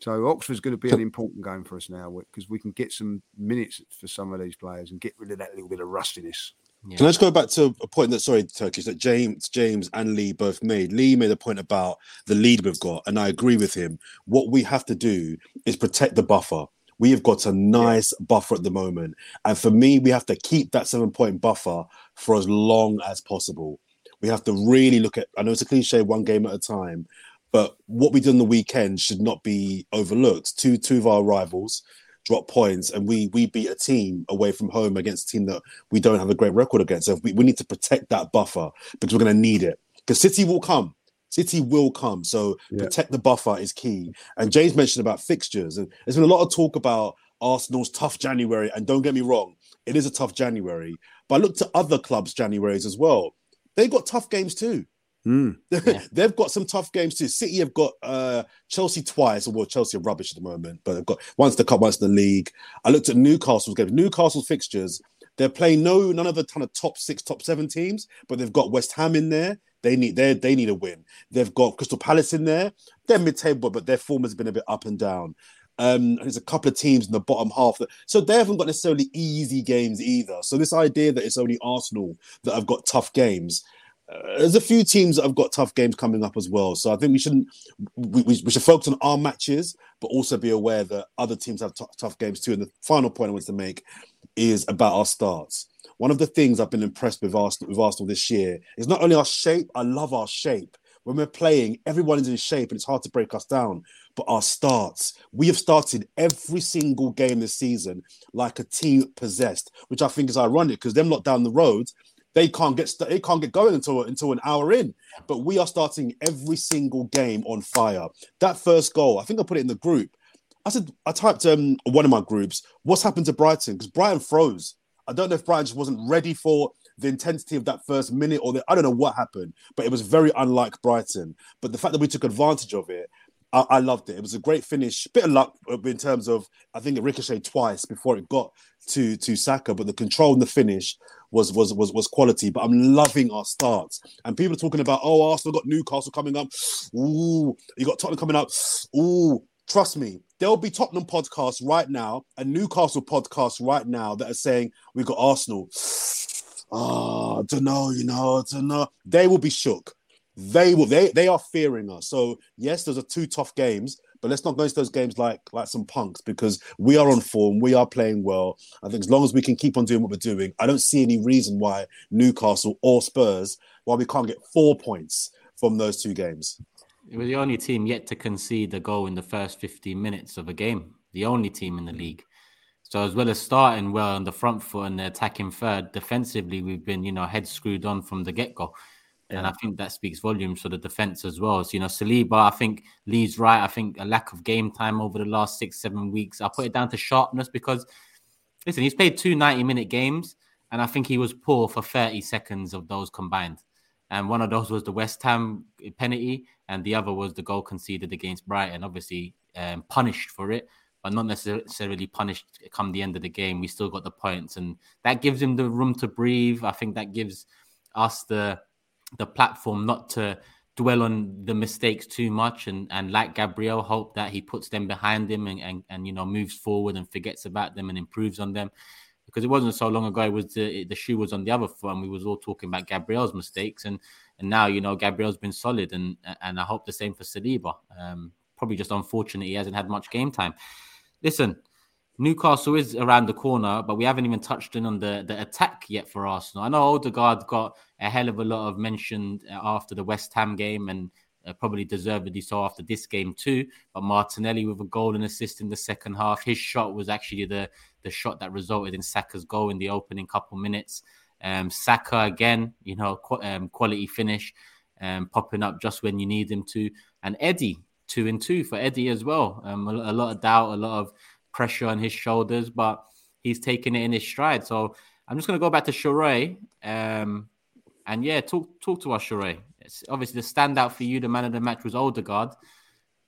Speaker 2: So Oxford's going to be an important game for us now because we can get some minutes for some of these players and get rid of that little bit of rustiness.
Speaker 5: Yeah. Can I just go back to a point that sorry, Turkish, that James, James and Lee both made. Lee made a point about the lead we've got, and I agree with him. What we have to do is protect the buffer. We have got a nice yeah. buffer at the moment. And for me, we have to keep that seven point buffer for as long as possible. We have to really look at, I know it's a cliche, one game at a time, but what we did on the weekend should not be overlooked. Two, two of our rivals, drop points and we we beat a team away from home against a team that we don't have a great record against. So we, we need to protect that buffer because we're going to need it. Because City will come. City will come. So yeah. protect the buffer is key. And James mentioned about fixtures. And there's been a lot of talk about Arsenal's tough January. And don't get me wrong, it is a tough January. But I looked at other clubs' Januaries as well. They got tough games too.
Speaker 2: Mm.
Speaker 5: they've got some tough games too. City have got uh, Chelsea twice. Well, Chelsea are rubbish at the moment, but they've got once the cup, once the league. I looked at Newcastle's games. Newcastle's fixtures. They're playing no none of the kind of top six, top seven teams, but they've got West Ham in there. They need they they need a win. They've got Crystal Palace in there. They're mid-table, but their form has been a bit up and down. Um, there's a couple of teams in the bottom half that so they haven't got necessarily easy games either. So this idea that it's only Arsenal that have got tough games, there's a few teams that have got tough games coming up as well. So I think we shouldn't we, we, we should focus on our matches, but also be aware that other teams have t- tough games too. And the final point I want to make is about our starts. One of the things I've been impressed with Arsenal, with Arsenal this year is not only our shape. I love our shape. When we're playing, everyone is in shape, and it's hard to break us down. But our starts, we have started every single game this season like a team possessed, which I think is ironic because them lot down the road they can't get st- they can't get going until until an hour in. But we are starting every single game on fire. That first goal, I think I put it in the group. I said I typed um one of my groups. What's happened to Brighton? Because Brighton froze. I don't know if Brighton just wasn't ready for the intensity of that first minute, or the, I don't know what happened, but it was very unlike Brighton. But the fact that we took advantage of it, I, I loved it. It was a great finish. Bit of luck in terms of I think it ricocheted twice before it got to to Saka, but the control and the finish was was was was quality. But I'm loving our starts. And people are talking about, oh, Arsenal got Newcastle coming up. Ooh, you got Tottenham coming up. Ooh, trust me, there'll be Tottenham podcasts right now and Newcastle podcasts right now that are saying we got Arsenal. Ah, oh, don't know, you know, don't know. They will be shook. They will. They they are fearing us. So yes, those are two tough games, but let's not go into those games like like some punks because we are on form. We are playing well. I think as long as we can keep on doing what we're doing, I don't see any reason why Newcastle or Spurs why we can't get four points from those two games.
Speaker 1: We're the only team yet to concede a goal in the first 15 minutes of a game. The only team in the league. So as well as starting well on the front foot and attacking third, defensively we've been, you know, head screwed on from the get go. Yeah. And I think that speaks volumes for the defense as well. So, you know, Saliba, I think Lee's right. I think a lack of game time over the last six, seven weeks. I put it down to sharpness because, listen, he's played two 90 minute games and I think he was poor for 30 seconds of those combined. And one of those was the West Ham penalty, and the other was the goal conceded against Brighton. Obviously, um, punished for it, but not necessarily punished come the end of the game. We still got the points, and that gives him the room to breathe. I think that gives us the the platform not to dwell on the mistakes too much and and like Gabriel hope that he puts them behind him and, and and you know moves forward and forgets about them and improves on them. Because it wasn't so long ago it was the, the shoe was on the other foot and we was all talking about Gabriel's mistakes and and now you know Gabriel's been solid and and I hope the same for Saliba. Um, probably just unfortunate he hasn't had much game time. Listen Newcastle is around the corner, but we haven't even touched in on the, the attack yet for Arsenal. I know Odegaard got a hell of a lot of mention uh, after the West Ham game and uh, probably deservedly so after this game too. But Martinelli with a goal and assist in the second half. His shot was actually the, the shot that resulted in Saka's goal in the opening couple minutes. Um, Saka again, you know, qu- um, quality finish, um, popping up just when you need him to. And Eddie, two and two for Eddie as well. Um, a, a lot of doubt, a lot of pressure on his shoulders, but he's taking it in his stride. So I'm just going to go back to Sheroy. Um, and yeah, talk talk to us, Sheroy. It's obviously the standout for you, the man of the match was Odegaard.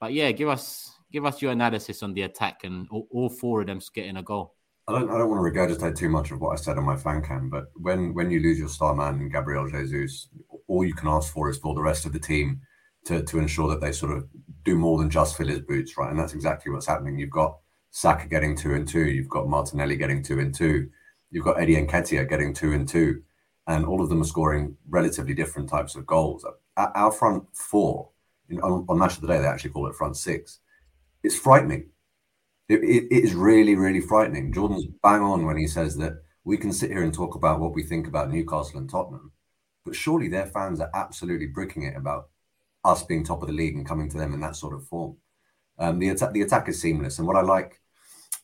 Speaker 1: But yeah, give us give us your analysis on the attack and all, all four of them getting a goal.
Speaker 4: I don't, I don't want to regurgitate too much of what I said on my fan cam, but when when you lose your star man, Gabriel Jesus, all you can ask for is for the rest of the team to, to ensure that they sort of do more than just fill his boots, right? And that's exactly what's happening. You've got Saka getting two and two. You've got Martinelli getting two and two. You've got Eddie Nketiah getting two and two. And all of them are scoring relatively different types of goals. Our front four, on, on Match of the Day, they actually call it front six. It's frightening. It, it, it is really, really frightening. Jordan's bang on when he says that we can sit here and talk about what we think about Newcastle and Tottenham, but surely their fans are absolutely bricking it about us being top of the league and coming to them in that sort of form. Um, the the attack is seamless, and what I like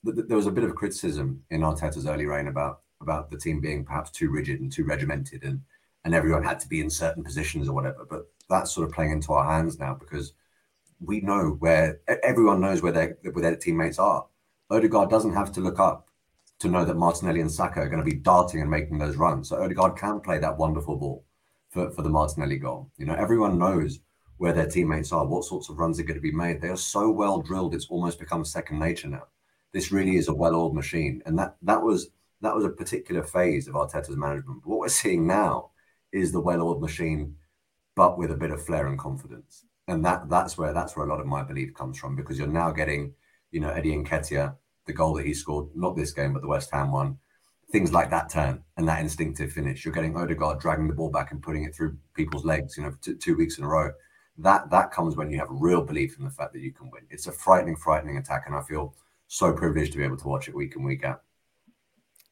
Speaker 4: there was a bit of criticism in Arteta's early reign about about the team being perhaps too rigid and too regimented, and and everyone had to be in certain positions or whatever. But that's sort of playing into our hands now because we know where everyone knows where their where their teammates are. Odegaard doesn't have to look up to know that Martinelli and Saka are going to be darting and making those runs. So Odegaard can play that wonderful ball for, for the Martinelli goal. You know, everyone knows where their teammates are, what sorts of runs are going to be made. They are so well drilled, it's almost become second nature now this really is a well-oiled machine, and that that was that was a particular phase of Arteta's management. But what we're seeing now is the well-oiled machine, but with a bit of flair and confidence, and that that's where that's where a lot of my belief comes from because you're now getting, you know, Eddie Nketiah, the goal that he scored, not this game but the West Ham one, things like that turn and that instinctive finish. You're getting Odegaard dragging the ball back and putting it through people's legs, you know, t- two weeks in a row. That that comes when you have real belief in the fact that you can win. It's a frightening, frightening attack, and I feel so privileged to be able to watch it week in week out.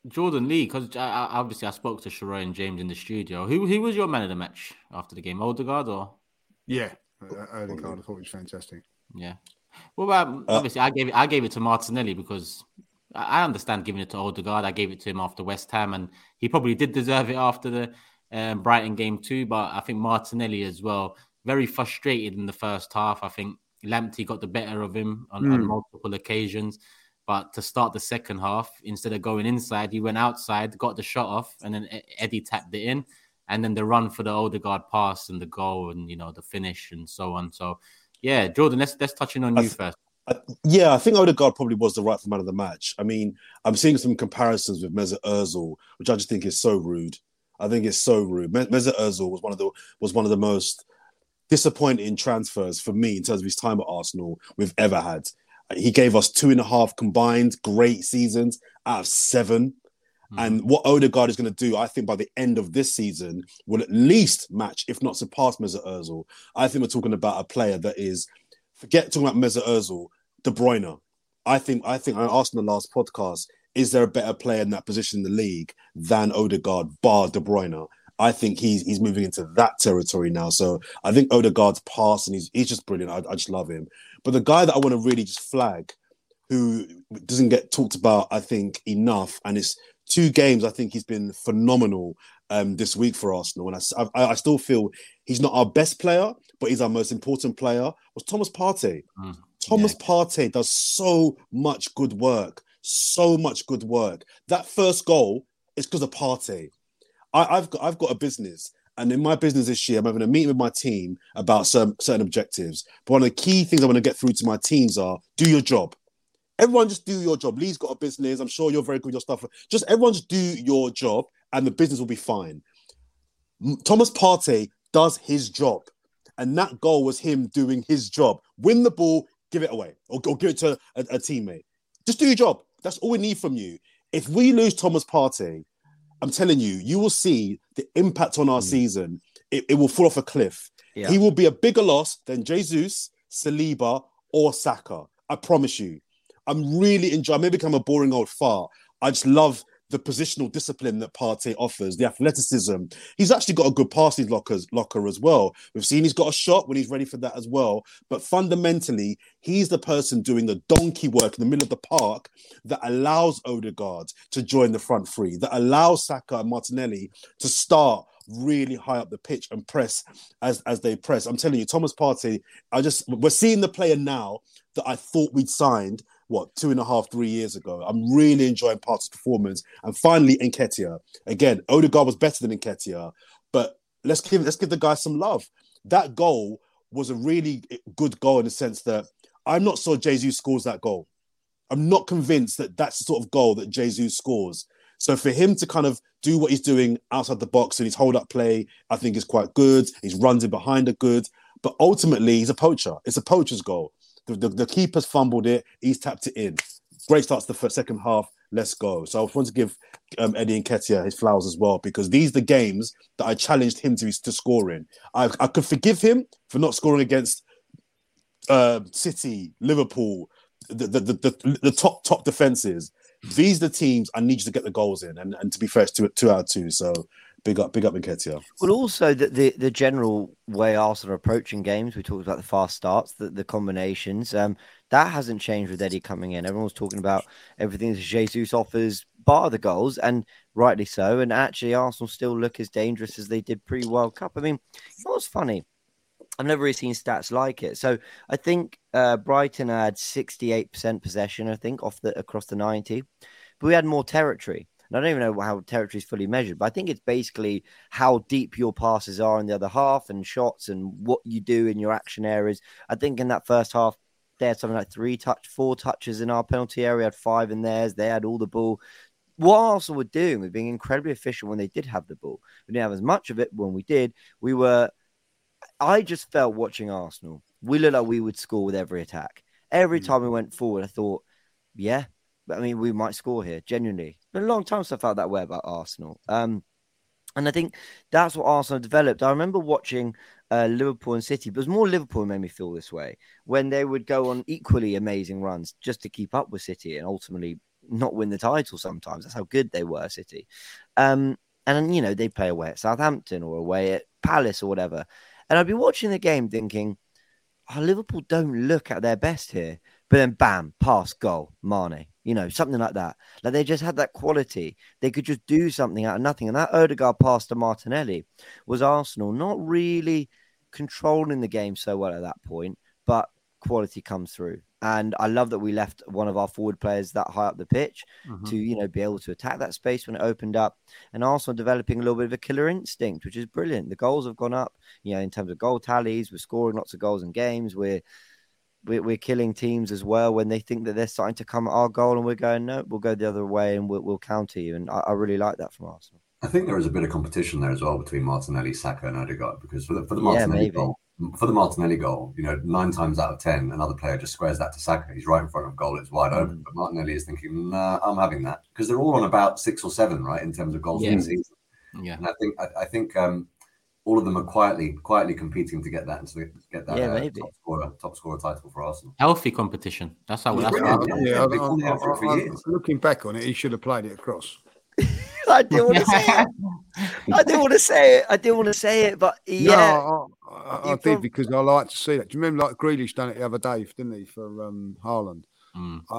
Speaker 1: Jordan Lee, because obviously I spoke to Sheroy and James in the studio. Who who was your man of the match after the game? Odegaard or?
Speaker 2: Yeah, Odegaard. I thought he was fantastic.
Speaker 1: Yeah. Well, um, uh, obviously I gave it I gave it to Martinelli because I understand giving it to Odegaard. I gave it to him after West Ham, and he probably did deserve it after the um, Brighton game too. But I think Martinelli as well, very frustrated in the first half. I think Lamptey got the better of him on, mm. on, hmm. multiple occasions. But to start the second half, instead of going inside, he went outside, got the shot off, and then Eddie tapped it in. And then the run for the Odegaard pass and the goal and, you know, the finish and so on. So, yeah, Jordan, let's, let's touch in on I you th- first.
Speaker 5: yeah, I think Odegaard probably was the rightful man of the match. I mean, I'm seeing some comparisons with Mesut Ozil, which I just think is so rude. I think it's so rude. Mesut Ozil was one of the was one of the most disappointing transfers for me in terms of his time at Arsenal we've ever had. He gave us two and a half combined great seasons out of seven. Mm. And what Odegaard is going to do, I think, by the end of this season, will at least match, if not surpass, Mesut Ozil. I think we're talking about a player that is, forget talking about Mesut Ozil, De Bruyne. I think, I think I asked in the last podcast, is there a better player in that position in the league than Odegaard, bar De Bruyne? I think he's he's moving into that territory now. So I think Odegaard's pass and he's he's just brilliant. I, I just love him. But the guy that I want to really just flag, who doesn't get talked about, I think enough, and it's two games. I think he's been phenomenal um, this week for Arsenal, and I, I, I, still feel he's not our best player, but he's our most important player. Was Thomas Partey? Mm, Thomas yeah. Partey does so much good work, so much good work. That first goal is because of Partey. I, I've got I've got a business, and in my business this year, I'm having a meeting with my team about certain, certain objectives. But one of the key things I want to get through to my teams are do your job. Everyone just do your job. Lee's got a business. I'm sure you're very good your stuff. Just everyone just do your job, and the business will be fine. Thomas Partey does his job, and that goal was him doing his job. Win the ball, give it away, or, or give it to a, a teammate. Just do your job. That's all we need from you. If we lose Thomas Partey, I'm telling you, you will see the impact on our hmm. season. It, it will fall off a cliff.
Speaker 3: Yeah.
Speaker 5: He will be a bigger loss than Jesus, Saliba, or Saka. I promise you. I'm really enjoying. I may become a boring old fart. I just love the positional discipline that Partey offers, the athleticism. He's actually got a good passing lockers, locker as well. We've seen he's got a shot when he's ready for that as well. But fundamentally, he's the person doing the donkey work in the middle of the park that allows Odegaard to join the front three, that allows Saka and Martinelli to start really high up the pitch and press as as they press. I'm telling you, Thomas Partey, I just we're seeing the player now that I thought we'd signed what two and a half, three years ago. I'm really enjoying Partey's performance. And finally, Nketiah. Again, Odegaard was better than Nketiah, but let's give let's give the guy some love. That goal was a really good goal in the sense that I'm not sure Jesus scores that goal. I'm not convinced that that's the sort of goal that Jesus scores. So for him to kind of do what he's doing outside the box and his hold up play, I think is quite good. His runs in behind are good, but ultimately he's a poacher. It's a poacher's goal. The, the, the keeper's fumbled it. He's tapped it in. Great starts the first, second half. Let's go. So I want to give um, Eddie Nketiah his flowers as well because these are the games that I challenged him to, to score in. I, I could forgive him for not scoring against uh, City, Liverpool, the, the, the, the, the top top defenses. These are the teams I need you to get the goals in, and, and to be fair, it's two, two out of two. So big up, big up Nketiah.
Speaker 3: Well, also the, the the general way Arsenal are approaching games. We talked about the fast starts, the, the combinations. Um, that hasn't changed with Eddie coming in. Everyone's talking about everything that Jesus offers, bar the goals, and rightly so. And actually, Arsenal still look as dangerous as they did pre World Cup. I mean, know what's funny? I've never really seen stats like it. So I think uh, Brighton had 68% possession, I think, off the across the 90, but we had more territory. And I don't even know how territory is fully measured, but I think it's basically how deep your passes are in the other half and shots and what you do in your action areas. I think in that first half, they had something like three touch, four touches in our penalty area, had five in theirs. They had all the ball. What Arsenal were doing was being incredibly efficient when they did have the ball. We didn't have as much of it when we did. We were I just felt watching Arsenal, we looked like we would score with every attack. Every hmm. time we went forward, I thought, yeah, I mean, we might score here. Genuinely, it's been a long time since I felt that way about Arsenal. Um, and I think that's what Arsenal developed. I remember watching uh, Liverpool and City, but it was more Liverpool made me feel this way when they would go on equally amazing runs just to keep up with City and ultimately not win the title. Sometimes that's how good they were, City. Um, and you know they play away at Southampton or away at Palace or whatever. And I'd be watching the game thinking, oh, Liverpool don't look at their best here. But then, bam, pass, goal, Mane, you know, something like that. Like they just had that quality. They could just do something out of nothing. And that Odegaard pass to Martinelli was Arsenal not really controlling the game so well at that point, but quality comes through. And I love that we left one of our forward players that high up the pitch
Speaker 1: Mhm.
Speaker 3: to, you know, be able to attack that space when it opened up. And Arsenal developing a little bit of a killer instinct, which is brilliant. The goals have gone up, you know, in terms of goal tallies. We're scoring lots of goals in games. We're we're, we're killing teams as well when they think that they're starting to come at our goal, and we're going, no, we'll go the other way and we'll, we'll counter you. And I, I really like that from Arsenal.
Speaker 4: I think there is a bit of competition there as well between Martinelli, Saka, and Odegaard because for the, for the Martinelli
Speaker 3: maybe.
Speaker 4: goal, for the Martinelli goal, you know, nine times out of ten, another player just squares that to Saka. He's right in front of goal; it's wide
Speaker 3: Mm.
Speaker 4: open. But Martinelli is thinking, "Nah, I'm having that," because they're all on about six or seven, right, in terms of goals in
Speaker 1: Yeah.
Speaker 4: the season.
Speaker 1: Yeah.
Speaker 4: And I think I, I think um, all of them are quietly quietly competing to get that and to get that
Speaker 3: Yeah,
Speaker 4: uh,
Speaker 3: maybe.
Speaker 4: top scorer top scorer title for Arsenal.
Speaker 1: Healthy competition. That's how. That's
Speaker 4: Yeah,
Speaker 1: how
Speaker 4: yeah.
Speaker 2: Yeah, I-
Speaker 4: they've been
Speaker 2: I-
Speaker 4: out for it for
Speaker 2: I- I- looking back on it, he should have played it across.
Speaker 3: I didn't want to say it. I didn't want to say it. I didn't want to say it, but yeah.
Speaker 2: No, I, I, I did
Speaker 3: prob-
Speaker 2: because I like to see that. Do you remember like Grealish done it the other day, didn't he, for um, Haaland?
Speaker 1: Mm.
Speaker 2: I,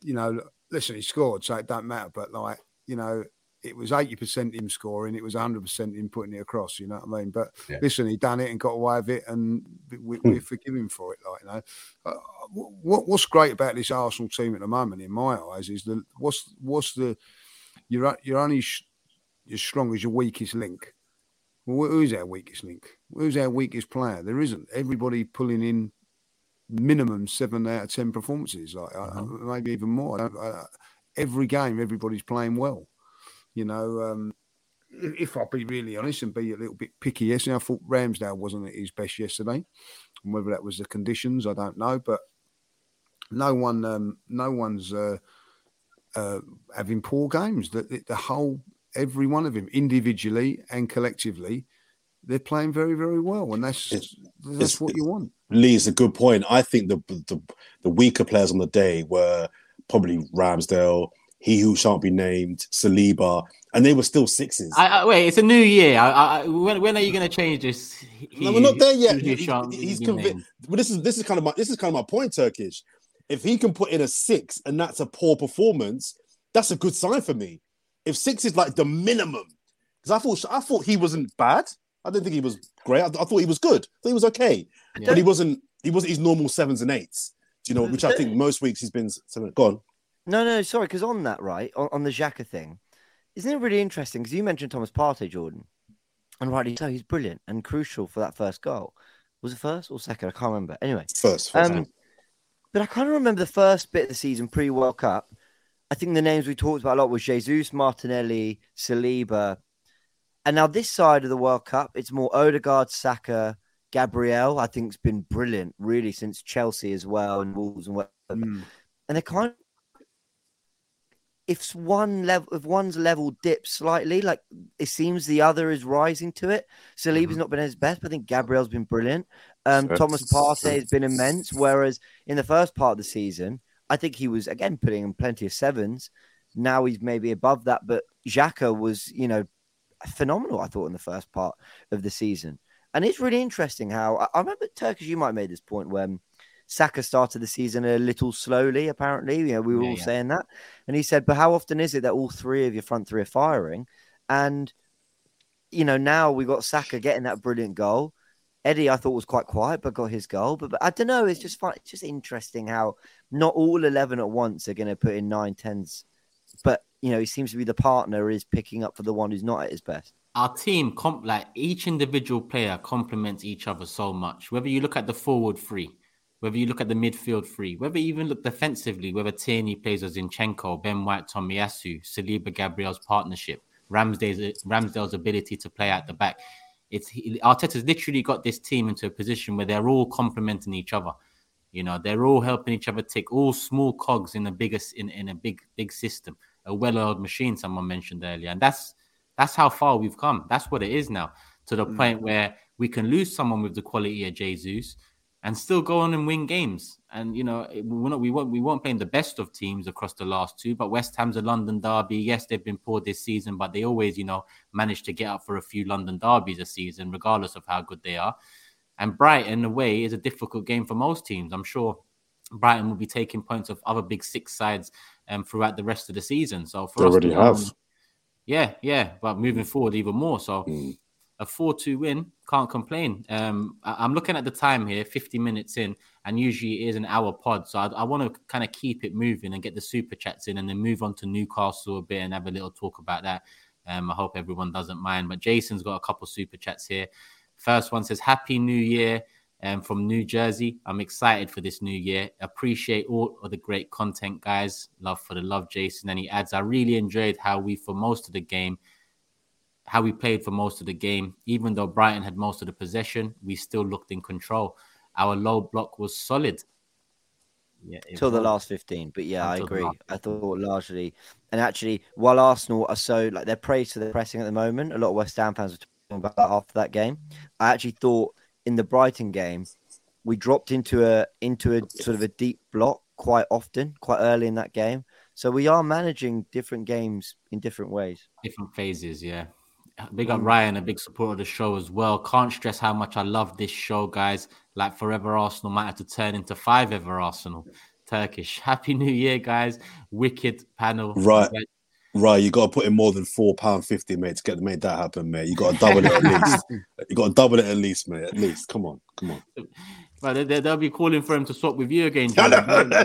Speaker 2: you know, listen, he scored, so it don't matter. But like, you know, it was eighty percent him scoring, it was hundred percent him putting it across. You know what I mean? But
Speaker 4: Yeah.
Speaker 2: listen, he done it and got away with it, and we,
Speaker 5: Hmm.
Speaker 2: we forgive him for it. Like, you know, uh, what what's great about this Arsenal team at the moment, in my eyes, is the what's what's the you're you're only sh- as strong as your weakest link. Well, who's our weakest link? Who's our weakest player? There isn't. Everybody pulling in minimum seven out of ten performances, like uh, maybe even more. I don't, I, every game, everybody's playing well. You know, um, if, I'll be really honest and be a little bit picky, yesterday, I thought Ramsdale wasn't at his best yesterday, and whether that was the conditions, I don't know. But no one, um, no one's uh, uh, having poor games. The, the, the whole, every one of them, individually and collectively, they're playing very, very well, and that's
Speaker 5: It's-
Speaker 2: that's
Speaker 5: it's-
Speaker 2: what you want.
Speaker 5: Lee is a good point. I think the, the the weaker players on the day were probably Ramsdale, he who shan't be named, Saliba, and they were still sixes.
Speaker 1: I, I, wait, it's a new year. I, I, when, when are you going to change this? He-
Speaker 5: no, we're not there yet.
Speaker 1: he- he
Speaker 5: He-
Speaker 1: shan't
Speaker 5: he's convinced. But this is this is kind of my this is kind of my point, Turkish. If he can put in a six and that's a poor performance, that's a good sign for me. If six is like the minimum, because I thought I thought he wasn't bad. I didn't think he was great. I, thought he was good. I thought he was okay, but he wasn't. He wasn't his normal sevens and eights. Do you know? Which I think most weeks he's been seven. Go on.
Speaker 3: No, no, sorry, because on that, right, on, on the Xhaka thing, isn't it really interesting? Because you mentioned Thomas Partey, Jordan, and rightly so, he's brilliant and crucial for that first goal. Was it first or second? I can't remember. Anyway,
Speaker 5: First, first
Speaker 3: um, but I kind of remember the first bit of the season pre World Cup. I think the names we talked about a lot was Jesus, Martinelli, Saliba, and now this side of the World Cup, it's more Odegaard, Saka, Gabriel. I think has been brilliant, really, since Chelsea as well and Wolves and whatever.
Speaker 2: Mm.
Speaker 3: And they kind of if one level if one's level dips slightly, like it seems the other is rising to it. Saliba's not been at his best, but I think Gabriel's been brilliant. Um,
Speaker 5: Fair.
Speaker 3: Thomas Partey has been immense. Whereas in the first part of the season, I think he was again putting in plenty of sevens. Now he's maybe above that, but Xhaka was, you know, phenomenal. I thought in the first part of the season, and it's really interesting how I, I remember Turkish. You might have made this point when Saka started the season a little slowly. Apparently, you know, we were
Speaker 1: Yeah,
Speaker 3: all
Speaker 1: yeah.
Speaker 3: saying that, and he said, "But how often is it that all three of your front three are firing?" And you know, now we got Saka getting that brilliant goal. Eddie, I thought was quite quiet, but got his goal. But, but I don't know. It's just fun. It's just interesting how not all eleven at once are going to put in nine tens. But you know, he seems to be the partner is picking up for the one who's not at his best.
Speaker 1: our team comp like each individual player complements each other so much. Whether you look at the forward three, whether you look at the midfield three, whether you even look defensively, whether Tierney plays as Zinchenko, Ben White, Tomiyasu, Saliba Gabriel's partnership, Ramsdale's Ramsdale's ability to play at the back. It's he, Arteta's literally got this team into a position where they're all complementing each other. You know, they're all helping each other tick all small cogs in a biggest in, in a big big system, a well-oiled machine. Someone mentioned earlier, and that's that's how far we've come. That's what it is now, to the mm. point where we can lose someone with the quality of Jesus and still go on and win games. And you know, we're not we won't we won't playing the best of teams across the last two, but West Ham's a London derby. Yes, they've been poor this season, but they always, you know, manage to get up for a few London derbies a season, regardless of how good they are. And Brighton away is a difficult game for most teams. I'm sure Brighton will be taking points of other big six sides um, throughout the rest of the season. So for
Speaker 5: They
Speaker 1: us
Speaker 5: already have.
Speaker 1: on- yeah, yeah, but moving forward even more. So
Speaker 5: Mm.
Speaker 1: A 4-2 win, can't complain. Um, I- I'm looking at the time here, 50 minutes in, and usually it is an hour pod. So I, I want to kind of keep it moving and get the super chats in, and then move on to Newcastle a bit and have a little talk about that. Um, I hope everyone doesn't mind. But Jason's got a couple super chats here. First one says, "Happy New Year." Um, from New Jersey. I'm excited for this new year. Appreciate all of the great content, guys. Love for the love, Jason. And he adds, I really enjoyed how we, for most of the game, how we played for most of the game. Even though Brighton had most of the possession, we still looked in control. Our low block was solid. Yeah, it
Speaker 3: Till the last 15. But yeah, I
Speaker 1: Until the
Speaker 3: agree. I thought largely, and actually, while Arsenal are so like they're praised for the pressing at the moment, a lot of West Ham fans were talking about that after that game. I actually thought in the Brighton game, we dropped into a into a sort of a deep block quite often, quite early in that game. So we are managing different games in different ways.
Speaker 1: different phases. Yeah. Big up um, Ryan, a big supporter of the show as well. Can't stress how much I love this show, guys. Like Forever Arsenal might have to turn into Five Ever Arsenal. Turkish. Happy New Year, guys. Wicked panel.
Speaker 5: Right. Right, you got to put in more than four pound fifty, mate, to get make that happen, mate. You got to double it at least. You got to double it at least, mate. At least, come on, come on.
Speaker 1: But they, they'll be calling for him to swap with you again.
Speaker 5: I
Speaker 1: Jordan.
Speaker 5: know.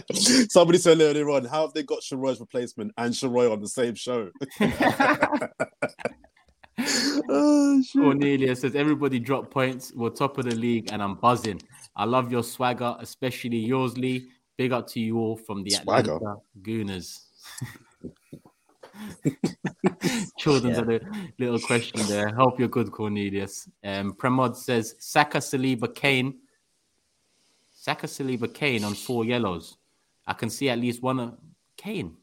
Speaker 5: Somebody said earlier on, how have they got Sheroy's replacement and Sheroy on the same show? oh, shit.
Speaker 1: Cornelia says everybody drop points. We're top of the league, and I'm buzzing. I love your swagger, especially yours, Lee. Big up to you all from the
Speaker 5: Swagger?
Speaker 1: Atlanta Gooners. Children's had a little question there. Hope you're good, Cornelius. Um, Premod says Saka, Saliba, Kane. Saka, Saliba, Kane on four yellows. I can see at least one of Kane.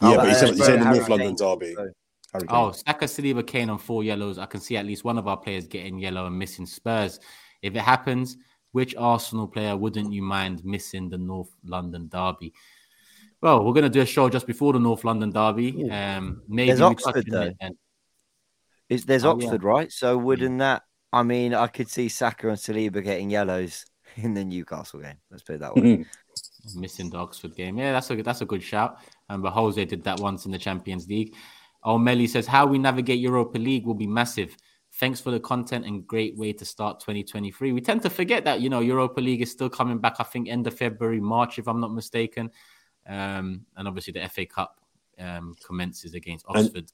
Speaker 5: Yeah,
Speaker 3: Oh,
Speaker 5: but he
Speaker 3: uh,
Speaker 5: said, he the
Speaker 3: Harry
Speaker 5: North London derby.
Speaker 3: So-
Speaker 5: Harry Kane.
Speaker 1: Oh, Saka, Saliba, Kane on four yellows. I can see at least one of our players getting yellow and missing Spurs. If it happens, which Arsenal player wouldn't you mind missing the North London derby? Well, we're going to do a show just before the North London derby. Um, maybe
Speaker 3: There's
Speaker 1: we
Speaker 3: Oxford,
Speaker 1: touch on
Speaker 3: though.
Speaker 1: it then.
Speaker 3: Is there's
Speaker 1: Oh, yeah.
Speaker 3: Oxford, right? So wouldn't that? I mean, I could see Saka and Saliba getting yellows in the Newcastle game. Let's put it that way.
Speaker 1: missing the Oxford game. Yeah, that's a that's a good shout. And but Jose did that once in the Champions League. O'Malley says how we navigate Europa League will be massive. Thanks for the content and great way to start 2023. We tend to forget that you know Europa League is still coming back. I think end of February, March, if I'm not mistaken. Um, and obviously the FA Cup um, commences against
Speaker 5: And-
Speaker 1: Oxford.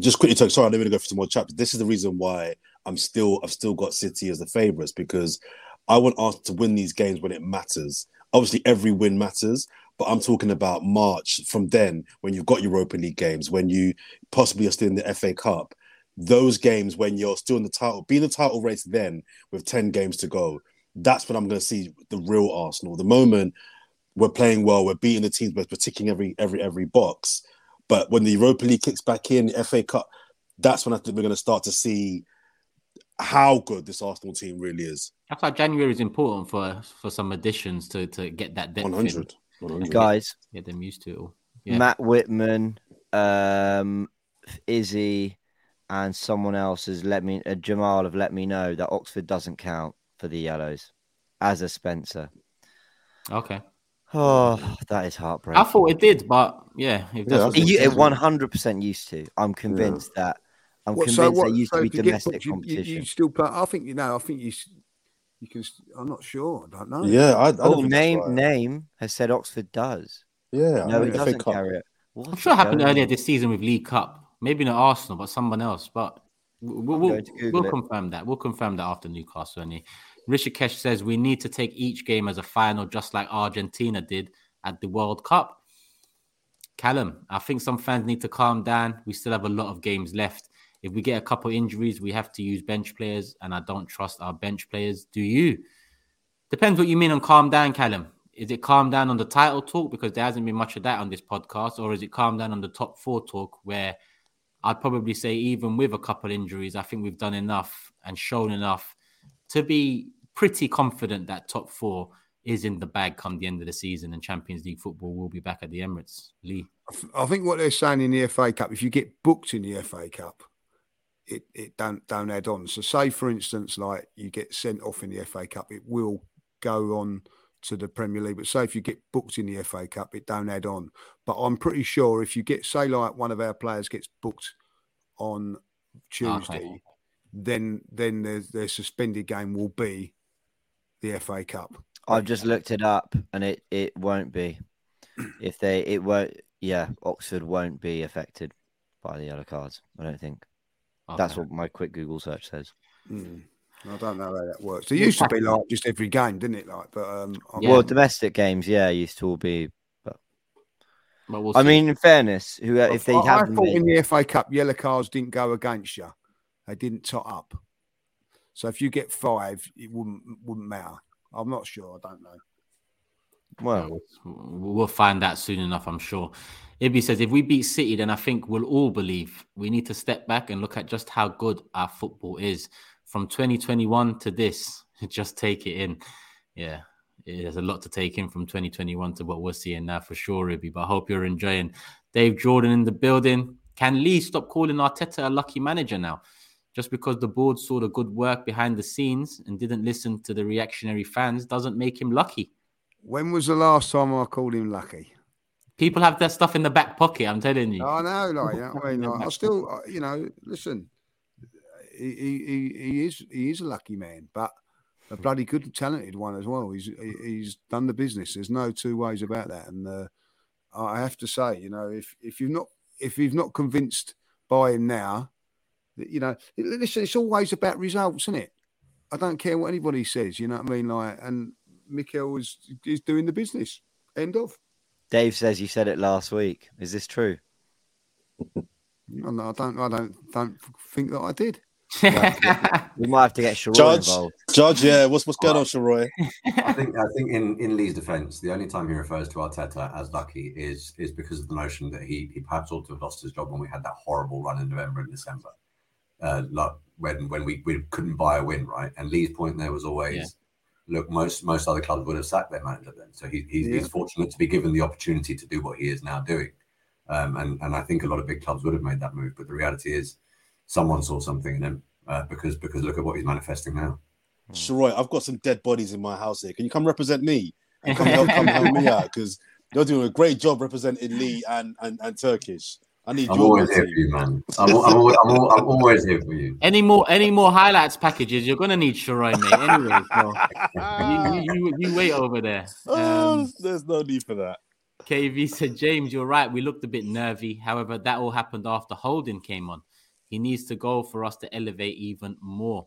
Speaker 5: just quickly talk. Sorry, I'm going to go for some more chapters. This is the reason why I'm still I've still got City as the favourites because I want Arsenal to win these games when it matters. Obviously, every win matters, but I'm talking about March from then when you've got Europa League games, when you possibly are still in the FA Cup. Those games when you're still in the title, being the title race then with 10 games to go, that's when I'm going to see the real Arsenal. The moment we're playing well, we're beating the teams, we're ticking every every every box. But when the Europa League kicks back in, the FA Cup, that's when I think we're going to start to see how good this Arsenal team really is.
Speaker 1: That's why January is important for for some additions to to get that depth
Speaker 5: 100. 100.
Speaker 3: Guys,
Speaker 1: Get them used to it all. Yeah.
Speaker 3: Matt Whitman, um, Izzy, and someone else has let me. Uh, Jamal have let me know that Oxford doesn't count for the yellows, as a Spencer.
Speaker 1: Okay.
Speaker 3: Oh, that is heartbreaking.
Speaker 1: I thought it did, but yeah, if that's
Speaker 5: Yeah,
Speaker 1: it
Speaker 3: You-
Speaker 1: says,
Speaker 3: it 100% used to. I'm convinced that. I'm
Speaker 2: What,
Speaker 3: convinced
Speaker 2: so what?
Speaker 3: they used
Speaker 2: so
Speaker 3: to be
Speaker 2: if you get
Speaker 3: domestic
Speaker 2: you- you,
Speaker 3: competition.
Speaker 2: you still play. I think you know. I think you. S- You can. s- I'm not sure. I don't know.
Speaker 5: Yeah, I, I
Speaker 3: oh,
Speaker 5: don't oh,
Speaker 3: name
Speaker 5: right.
Speaker 3: name has said Oxford does.
Speaker 5: Yeah,
Speaker 3: No,
Speaker 5: I
Speaker 3: it
Speaker 5: mean, FA
Speaker 3: doesn't
Speaker 5: Cup.
Speaker 3: carry it. What
Speaker 1: I'm sure it happened
Speaker 3: hell?
Speaker 1: earlier this season with League Cup. Maybe not Arsenal, but someone else. But we'll, we'll,
Speaker 3: going to Google
Speaker 1: we'll confirm that. We'll confirm that after Newcastle. Anyway. Rishikesh says we need to take each game as a final, just like Argentina did at the World Cup. Callum, I think some fans need to calm down. We still have a lot of games left. If we get a couple injuries, we have to use bench players, and I don't trust our bench players. Do you? Depends what you mean on calm down, Callum. Is it calm down on the title talk because there hasn't been much of that on this podcast, or is it calm down on the top four talk where I'd probably say even with a couple injuries, I think we've done enough and shown enough to be pretty confident that top four is in the bag come the end of the season and Champions League football will be back at the Emirates. Lee.
Speaker 2: I I think what they're saying in the FA Cup, if you get booked in the FA Cup, it, it don't don't add on. So say for instance, like you get sent off in the FA Cup, it will go on to the Premier League. But say if you get booked in the FA Cup, it don't add on. But I'm pretty sure if you get say like one of our players gets booked on Tuesday, then then their their suspended game will be the FA Cup.
Speaker 3: I've just looked it up, and it it won't be. If they, it won't. Yeah, Oxford won't be affected by the yellow cards. I don't think. That's what my quick Google search says.
Speaker 2: Mm. I don't know how that works. It used to be like just every game, didn't it? Like, but um,
Speaker 1: Yeah.
Speaker 3: Well, domestic games, yeah, used to all be.
Speaker 1: But we'll
Speaker 3: I mean, in fairness, who if they
Speaker 2: I, I
Speaker 3: had
Speaker 2: thought
Speaker 3: in-
Speaker 2: in the FA Cup, yellow cards didn't go against you; they didn't tot up. So if you get five, it wouldn't wouldn't matter. I'm not sure. I don't know.
Speaker 3: Well,
Speaker 1: We'll find out soon enough, I'm sure. Ibby says, if we beat City, then I think we'll all believe we need to step back and look at just how good our football is from 2021 to this. Just take it in. Yeah, there's a lot to take in from 2021 to what we're seeing now for sure, Ibby. But I hope you're enjoying. Dave Jordan in the building. Can Lee stop calling Arteta a lucky manager now? Just because the board saw the good work behind the scenes and didn't listen to the reactionary fans doesn't make him lucky.
Speaker 2: When was the last time I called him lucky?
Speaker 1: People have their stuff in the back pocket. I'm telling you.
Speaker 2: I know, like, you know I mean, like, I still, you know, listen, he, he, he- he is he is a lucky man, but a bloody good, talented one as well. He's he's done the business. There's no two ways about that. And uh, I have to say, you know, if if you've not if you've not convinced by him now, you know, listen, it's always about results, isn't it? I don't care what anybody says. You know what I mean? Like, and Mikel is is doing the business. End of.
Speaker 3: Dave says you said it last week. Is this true?
Speaker 2: No, no, I don't. I don't. Don't think that I did.
Speaker 3: We might have to get Sheroy
Speaker 5: Judge,
Speaker 3: involved.
Speaker 5: Judge, yeah. What's what's going on, Sheroy?
Speaker 4: I think I think in, in Lee's defence, the only time he refers to Arteta as lucky is is because of the notion that he he perhaps ought to have lost his job when we had that horrible run in November and December, uh, like when when we, we couldn't buy a win, right? And Lee's point there was always,
Speaker 1: Yeah.
Speaker 4: Look, most most other clubs would have sacked their manager then, so he, he's,
Speaker 2: Yeah.
Speaker 4: he's fortunate to be given the opportunity to do what he is now doing, um, and and I think a lot of big clubs would have made that move, but the reality is, someone saw something in him uh, because because look at what he's manifesting now.
Speaker 5: Sheroy, I've got some dead bodies in my house here. Can you come represent me? And come help, come help me out because you're doing a great job representing Lee and and, and Turkish. I need
Speaker 4: I'm
Speaker 5: your
Speaker 4: always here
Speaker 5: team.
Speaker 4: for you, man. I'm, I'm, always, I'm, al- I'm always here for you.
Speaker 1: Any more any more highlights packages? You're gonna need Sheroy, mate. Anyway, so you, you, you, you wait over there.
Speaker 5: Oh,
Speaker 1: Um,
Speaker 5: there's no need for that.
Speaker 1: KV said, James, you're right. We looked a bit nervy. However, that all happened after Holding came on. He needs to go for us to elevate even more.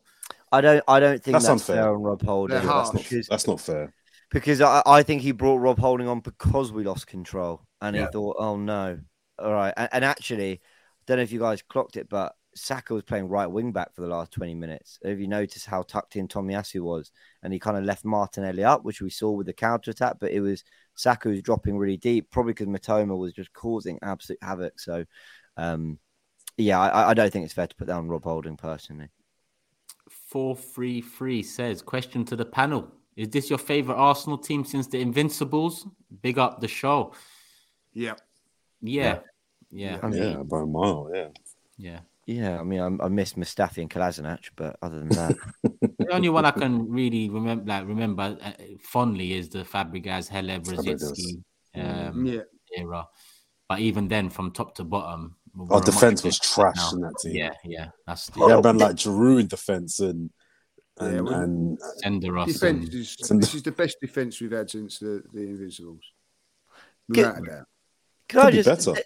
Speaker 3: I don't. I don't think
Speaker 5: That's
Speaker 3: that's,
Speaker 5: unfair.
Speaker 3: fair on Rob Holding
Speaker 2: They're
Speaker 5: That's not,
Speaker 3: because
Speaker 5: that's not fair.
Speaker 3: because I, I think he brought Rob Holding on because we lost control, and
Speaker 4: Yeah.
Speaker 3: he thought, oh no, all right. And, and actually, I don't know if you guys clocked it, but Saka was playing right wing back for the last twenty minutes. Have you noticed how tucked in Tomiyasu was, and he kind of left Martinelli up, which we saw with the counter attack, but it was Saka was dropping really deep, probably because Mitoma was just causing absolute havoc. So, um, yeah, I, I don't think it's fair to put down Rob Holding personally.
Speaker 1: 433 says, question to the panel. Is this your favorite Arsenal team since the Invincibles? Big up the show.
Speaker 2: Yeah.
Speaker 1: Yeah. Yeah.
Speaker 3: I mean,
Speaker 5: Yeah, by a mile. Yeah.
Speaker 1: Yeah.
Speaker 3: Yeah, I mean, I, I miss Mustafi and Kolasinac, but other than that,
Speaker 1: The only one I can really remember, like remember uh, fondly, is the Fabregas, Hleb, Brzezinski um,
Speaker 2: Yeah.
Speaker 1: era. But even then, from top to bottom,
Speaker 5: Our
Speaker 1: a
Speaker 5: defense was
Speaker 1: better
Speaker 5: trash
Speaker 1: now.
Speaker 5: in that team.
Speaker 1: Yeah, yeah, that's
Speaker 5: Yeah,
Speaker 1: the
Speaker 5: man, like Giroud in defense and
Speaker 2: Yeah,
Speaker 5: and,
Speaker 2: well-
Speaker 5: and
Speaker 1: Senderos.
Speaker 2: Defense
Speaker 1: and-
Speaker 2: is
Speaker 5: and-
Speaker 2: this is the best defense we've had since the, the Invincibles.
Speaker 3: Get-
Speaker 2: Without a doubt.
Speaker 3: can I
Speaker 5: Could be
Speaker 3: just
Speaker 5: better.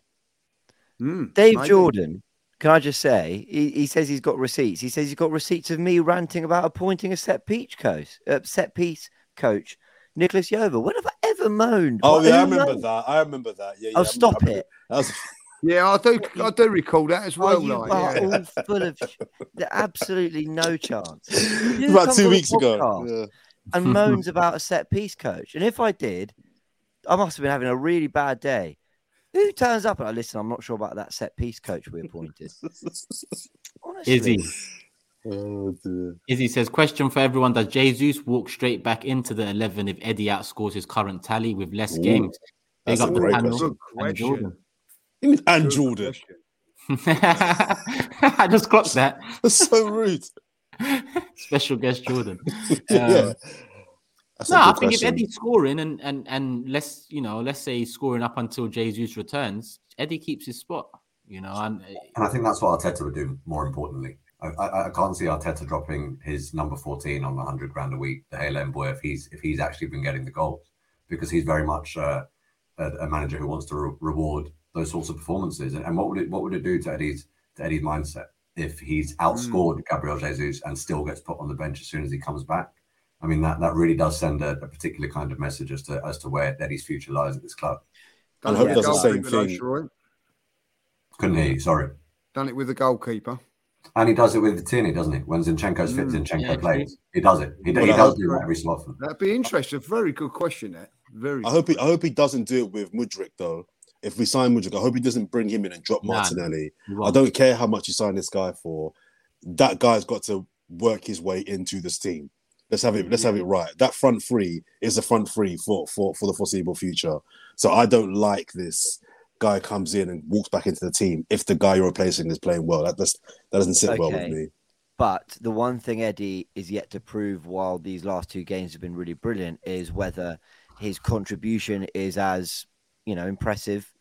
Speaker 2: Mm,
Speaker 3: Dave
Speaker 2: maybe.
Speaker 3: Jordan? Can I just say he, he says he's got receipts. He says he's got receipts of me ranting about appointing a set piece coach, uh, set piece coach, Nicolas Jover. When have I ever moaned?
Speaker 5: oh
Speaker 3: Why-
Speaker 5: yeah, I remember
Speaker 3: moaned?
Speaker 5: that. I remember that. Yeah, yeah.
Speaker 3: Oh,
Speaker 5: I
Speaker 3: stop
Speaker 5: remember-
Speaker 3: it!
Speaker 5: That was,
Speaker 2: Yeah, I do. I do recall that as
Speaker 3: Oh,
Speaker 2: well.
Speaker 3: you
Speaker 2: like,
Speaker 3: are
Speaker 2: yeah.
Speaker 3: all full of sh- the absolutely no chance.
Speaker 5: it
Speaker 3: You
Speaker 5: was about two weeks ago. Yeah.
Speaker 3: and moans about a set piece coach. And if I did, I must have been having a really bad day. Who turns up and I listen? I'm not sure about that set piece coach we appointed. Honestly,
Speaker 1: Izzy.
Speaker 5: Oh, dear.
Speaker 1: Izzy says, question for everyone. Does Jesus walk straight back into the 11 if Eddie outscores his current tally with less
Speaker 5: Ooh,
Speaker 1: games? Big
Speaker 5: that's a
Speaker 1: up the
Speaker 5: great
Speaker 1: panel.
Speaker 5: question.
Speaker 2: Good
Speaker 1: and. Jordan.
Speaker 5: You mean and Jordan.
Speaker 1: I just clocked that.
Speaker 5: That's so rude.
Speaker 1: Special guest Jordan.
Speaker 5: yeah. Um, That's
Speaker 1: No, I think if. Eddie's scoring and and and let's you know, let's say he's scoring up until Jesus returns, Eddie keeps his spot. You know, and
Speaker 4: And I think that's what Arteta would do more importantly. I, I, I can't see Arteta dropping his number 14 on 100 grand a week, the Hale End boy, if he's if he's actually been getting the goals, because he's very much uh, a, a manager who wants to re- reward those sorts of performances. And, and what would it what would it do to Eddie's to Eddie's mindset if he's outscored Gabriel Jesus and still gets put on the bench as soon as he comes back? I mean that that really does send a, a particular kind of message as to as to where Eddie's future lies at this club.
Speaker 5: And
Speaker 2: Done
Speaker 5: I
Speaker 2: it
Speaker 5: hope does the same thing.
Speaker 2: Troy.
Speaker 4: Couldn't hear you, sorry.
Speaker 2: Done it with the goalkeeper.
Speaker 4: And he does it with the Tierney, doesn't he? When Zinchenko's fit,
Speaker 2: Mm.
Speaker 4: Zinchenko
Speaker 1: Yeah,
Speaker 4: plays. He does it. He,
Speaker 5: Well,
Speaker 4: he does
Speaker 5: hope-
Speaker 4: do that every so often.
Speaker 2: That'd be interesting. Very good question. That very.
Speaker 5: I hope he I hope he doesn't do it with Mudryk though. If we sign Mudryk, I hope he doesn't bring him in and drop
Speaker 1: Nah,
Speaker 5: Martinelli.
Speaker 1: he
Speaker 5: I don't care how much you sign this guy for. That guy's got to work his way into this team. Let's have it. Let's have it right. That front three is a front three for for for the foreseeable future. So I don't like this guy comes in and walks back into the team if the guy you're replacing is playing well. That just that doesn't sit well with me.
Speaker 3: But the one thing Eddie is yet to prove while these last two games have been really brilliant is whether his contribution is as, you know, impressive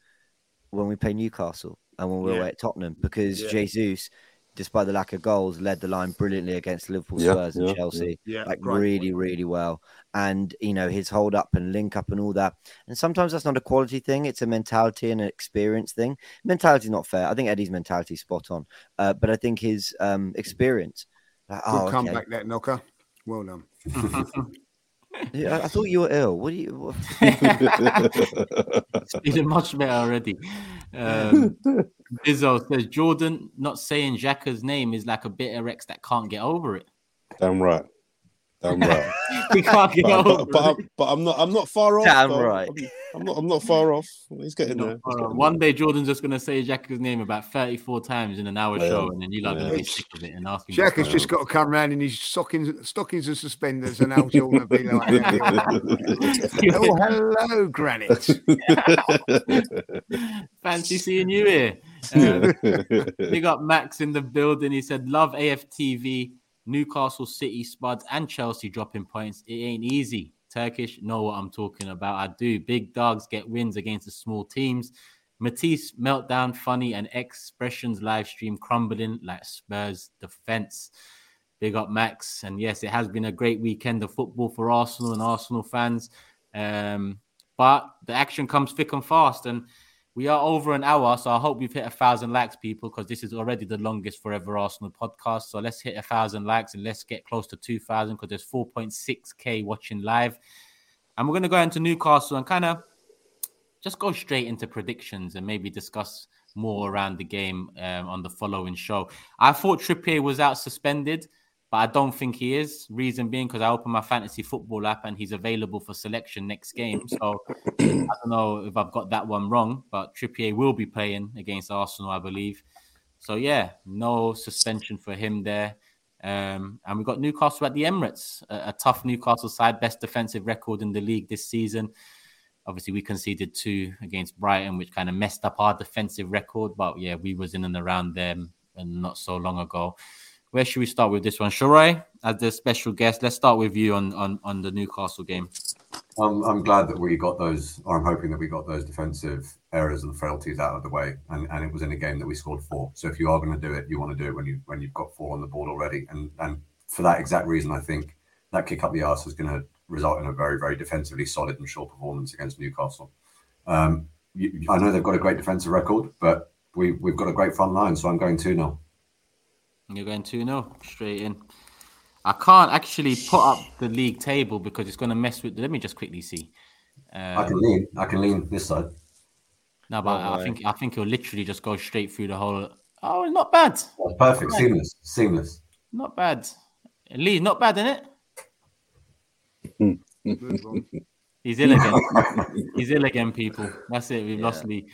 Speaker 3: when we play Newcastle and when we're
Speaker 2: Yeah.
Speaker 3: away at Tottenham because
Speaker 2: Yeah.
Speaker 3: Jesus despite the lack of goals, led the line brilliantly against Liverpool,
Speaker 5: Yeah,
Speaker 3: Spurs, and
Speaker 5: yeah,
Speaker 3: Chelsea.
Speaker 2: yeah. Yeah,
Speaker 3: like
Speaker 2: great
Speaker 3: really, really well. And you know his hold up and link up and all that. And sometimes that's not a quality thing; it's a mentality and an experience thing. Mentality's not fair. I think Eddie's mentality is spot on, uh, but I think his um, experience. like,
Speaker 2: Good
Speaker 3: oh, okay.
Speaker 2: comeback, that knocker. Well done.
Speaker 3: Yeah, I, I thought you were ill. What do you? What?
Speaker 1: It's feeling much better already. Um, Bizzo says Jordan not saying Xhaka's name is like a bitter ex that can't get over it.
Speaker 5: Damn right. Damn right.
Speaker 1: He can't get
Speaker 5: but,
Speaker 1: over
Speaker 5: but, but. I'm, but I'm not. I'm not far off.
Speaker 3: Damn
Speaker 5: though.
Speaker 3: right.
Speaker 5: I'm, I'm not. I'm not far off. He's getting there. He's getting
Speaker 1: one day Jordan's just gonna say Xhaka's name about 34 times in an hour
Speaker 5: Yeah.
Speaker 1: show, and then you like
Speaker 5: Yeah.
Speaker 1: gonna be sick of it and asking.
Speaker 2: Jack has just got to come round in his stockings, stockings and suspenders, and Al Jordan will be like, "Oh, hello, Granite."
Speaker 1: Fancy seeing you here. Um, Big up Max in the building. He said, Love AFTV, Newcastle City, Spuds, and Chelsea dropping points. It ain't easy. Turkish know what I'm talking about. I do. Big dogs get wins against the small teams. Matisse meltdown, funny, and expressions live stream crumbling like Spurs defense. Big up Max. And yes, it has been a great weekend of football for Arsenal and Arsenal fans. Um, but the action comes thick and fast. And we are over an hour, so I hope we've hit a thousand likes, people, because this is already the longest Forever Arsenal podcast. So let's hit a thousand likes and let's get close to two thousand because there's 4.6k watching live, and we're gonna go into Newcastle and kind of just go straight into predictions and maybe discuss more around the game um, on the following show. I thought Trippier was out suspended, but I don't think he is. Reason being because I opened my fantasy football app and he's available for selection next game. So I don't know if I've got that one wrong, but Trippier will be playing against Arsenal, I believe. So yeah, no suspension for him there. Um, and we've got Newcastle at the Emirates, a, a tough Newcastle side, best defensive record in the league this season. Obviously, we conceded two against Brighton, which kind of messed up our defensive record. But yeah, we was in and around them and not so long ago. Where should we start with this one? Sheroy, as the special guest, let's start with you on on, on the Newcastle game.
Speaker 4: I'm, I'm glad that we got those, or I'm hoping that we got those defensive errors and frailties out of the way, and, and it was in a game that we scored four. So if you are going to do it, you want to do it when you when you've got four on the board already, and and for that exact reason, I think that kick up the arse is going to result in a very very defensively solid and sure performance against Newcastle. Um, you, I know they've got a great defensive record, but we we've got a great front line, so I'm going two 0
Speaker 1: You're going 2 0 straight in. I can't actually put up the league table because it's going to mess with. Let me just quickly see.
Speaker 4: I can
Speaker 1: Um,
Speaker 4: lean, I can lean this side.
Speaker 1: no, but
Speaker 3: Oh,
Speaker 1: I think I think it'll literally just go straight through the whole. Oh, not bad,
Speaker 4: That's perfect, seamless, seamless.
Speaker 1: not bad. Lee, not bad, isn't it? He's ill again. He's ill again, people. That's it. We've lost Lee.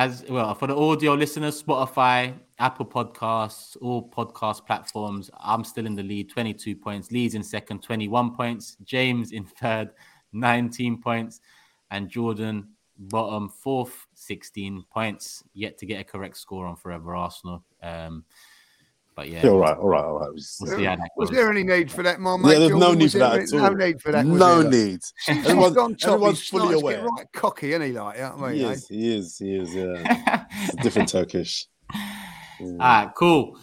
Speaker 1: As well for the audio listeners, Spotify, Apple Podcasts, all podcast platforms. I'm still in the lead, 22 points. Lee's in second, 21 points. James in third, 19 points, and Jordan bottom fourth, 16 points. Yet to get a correct score on Forever Arsenal. Um, but yeah,
Speaker 5: all right, all right, all right.
Speaker 1: we'll see how
Speaker 2: Was there any need for that, my mate?
Speaker 5: Yeah, there's no
Speaker 2: Jordan?
Speaker 5: need
Speaker 2: Was
Speaker 5: for that at all.
Speaker 2: No need for that. was
Speaker 5: no
Speaker 2: there?
Speaker 5: need.
Speaker 2: He's
Speaker 5: Everyone,
Speaker 2: on top.
Speaker 5: everyone's
Speaker 2: He's
Speaker 5: fully
Speaker 2: nice,
Speaker 5: aware.
Speaker 2: Right cocky, isn't he? Like, yeah, I mean?
Speaker 5: He
Speaker 2: eh?
Speaker 5: is. He is. He is. Yeah. It's a different Turkish.
Speaker 1: All right, cool.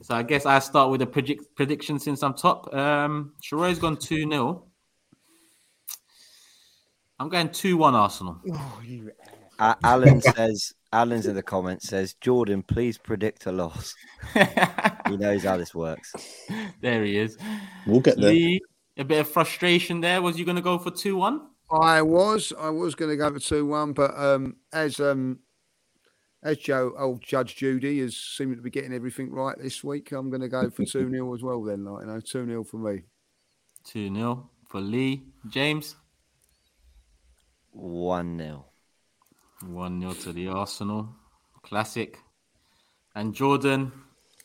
Speaker 1: So I guess I start with a predict- prediction since I'm top. Um, Sheroy's gone 2 0. I'm going 2 1 Arsenal.
Speaker 2: Oh, you-
Speaker 3: Uh, Alan says, Alan's in the comments says, Jordan, please predict a loss. He knows how this works.
Speaker 1: there he is.
Speaker 5: We'll get there.
Speaker 1: Lee, a bit of frustration there. Was you going to go for 2 1?
Speaker 2: I was, I was going to go for two one, but um, as um, as Joe, old Judge Judy, has seemed to be getting everything right this week, I'm going to go for two 0 as well. Then, like you know, two 0 for me.
Speaker 1: 2 0 for Lee. James,
Speaker 3: 1 0.
Speaker 1: 1 0 to the Arsenal. Classic. And Jordan,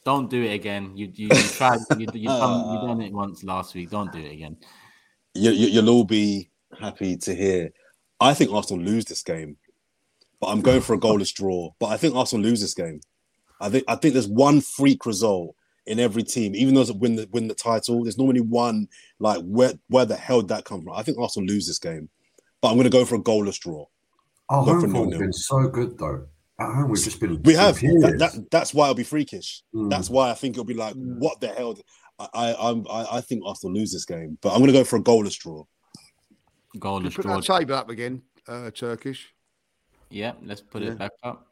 Speaker 1: don't do it again. You you, you tried, you, you, done, you done it once last week. Don't do it again.
Speaker 5: You, you, you'll all be happy to hear. I think Arsenal lose this game, but I'm going for a goalless draw. But I think Arsenal lose this game. I think I think there's one freak result in every team, even those that win the win the title. There's normally one like where where the hell did that come from? I think Arsenal lose this game, but I'm going to go for a goalless draw.
Speaker 4: Our
Speaker 5: Go
Speaker 4: home form's
Speaker 5: nil-nil.
Speaker 4: been so good though. Oh, we've just been.
Speaker 5: We have. That, that, that's why it'll be freakish.
Speaker 4: Mm.
Speaker 5: That's why I think it'll be like, what the hell? I, I, I'm- I, I think Arsenal lose this game, but I'm going to go for a goalless draw.
Speaker 1: Goalless
Speaker 2: Put
Speaker 1: draw.
Speaker 2: that table up again, uh, Turkish.
Speaker 1: Yeah, let's put
Speaker 2: Yeah.
Speaker 1: it back up.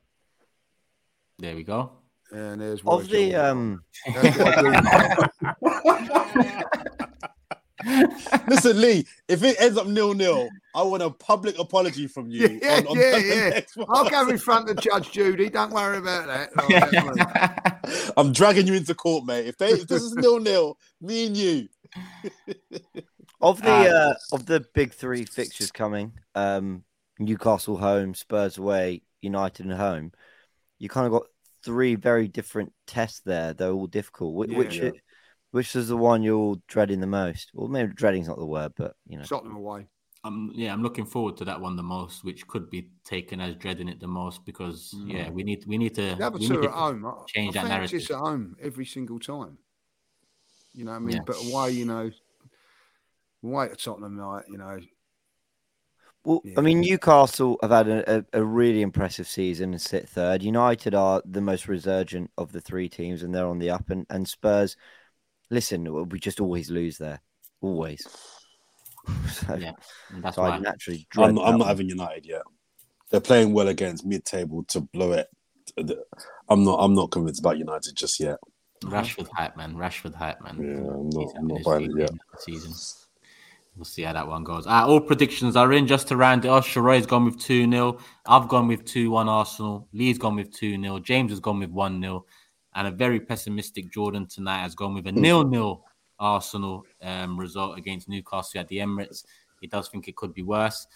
Speaker 1: There we go.
Speaker 2: And there's
Speaker 3: Of the um,
Speaker 5: Listen, Lee, if it ends up nil nil, I want a public apology from you.
Speaker 2: Yeah,
Speaker 5: on, on
Speaker 2: yeah,
Speaker 5: the
Speaker 2: yeah.
Speaker 5: next.
Speaker 2: I'll go in front of Judge Judy. Don't worry about that. Definitely.
Speaker 5: I'm dragging you into court, mate. If, they, if this is nil nil, me and you.
Speaker 3: Of the
Speaker 1: Ah.
Speaker 3: uh, of the big three fixtures coming, um, Newcastle home, Spurs away, United at home, you kind of got three very different tests there. They're all difficult. Which
Speaker 2: Yeah.
Speaker 3: which,
Speaker 2: Yeah.
Speaker 3: Which is the one you're all dreading the most? Well, maybe dreading's not the word, but you know,
Speaker 2: Tottenham away.
Speaker 1: Um, yeah, I'm looking forward to that one the most, which could be taken as dreading it the most because yeah, we need we need to
Speaker 2: The other
Speaker 1: we
Speaker 2: two
Speaker 1: need
Speaker 2: are
Speaker 1: to
Speaker 2: at home.
Speaker 1: Change
Speaker 2: I
Speaker 1: that narrative.
Speaker 2: us at home every single time. You know what I mean?
Speaker 1: Yeah.
Speaker 2: But why? you know, away at Tottenham, like, you know,
Speaker 3: Well,
Speaker 2: Yeah.
Speaker 3: I mean, Newcastle have had a, a, a really impressive season and sit third. United are the most resurgent of the three teams, and they're on the up. And, and Spurs, listen, we just always lose there, always. so,
Speaker 1: Yeah, that's
Speaker 3: so
Speaker 1: why
Speaker 3: I naturally.
Speaker 5: I'm, I'm not having United yet. They're playing well against mid table to blow it. I'm not. I'm not convinced about United just yet.
Speaker 1: Rashford hype, man. Rashford hype, man.
Speaker 5: Yeah, I'm not.
Speaker 1: He's
Speaker 5: I'm not buying it
Speaker 1: season,
Speaker 5: yet.
Speaker 1: Season. We'll see how that one goes. Uh, all predictions are in. Just to round it off, Sheroy's gone with 2 0. I've gone with 2 1 Arsenal. Lee's gone with 2 0. James has gone with 1 0. And a very pessimistic Jordan tonight has gone with a nil nil Arsenal um, result against Newcastle at the Emirates. He does think it could be worse,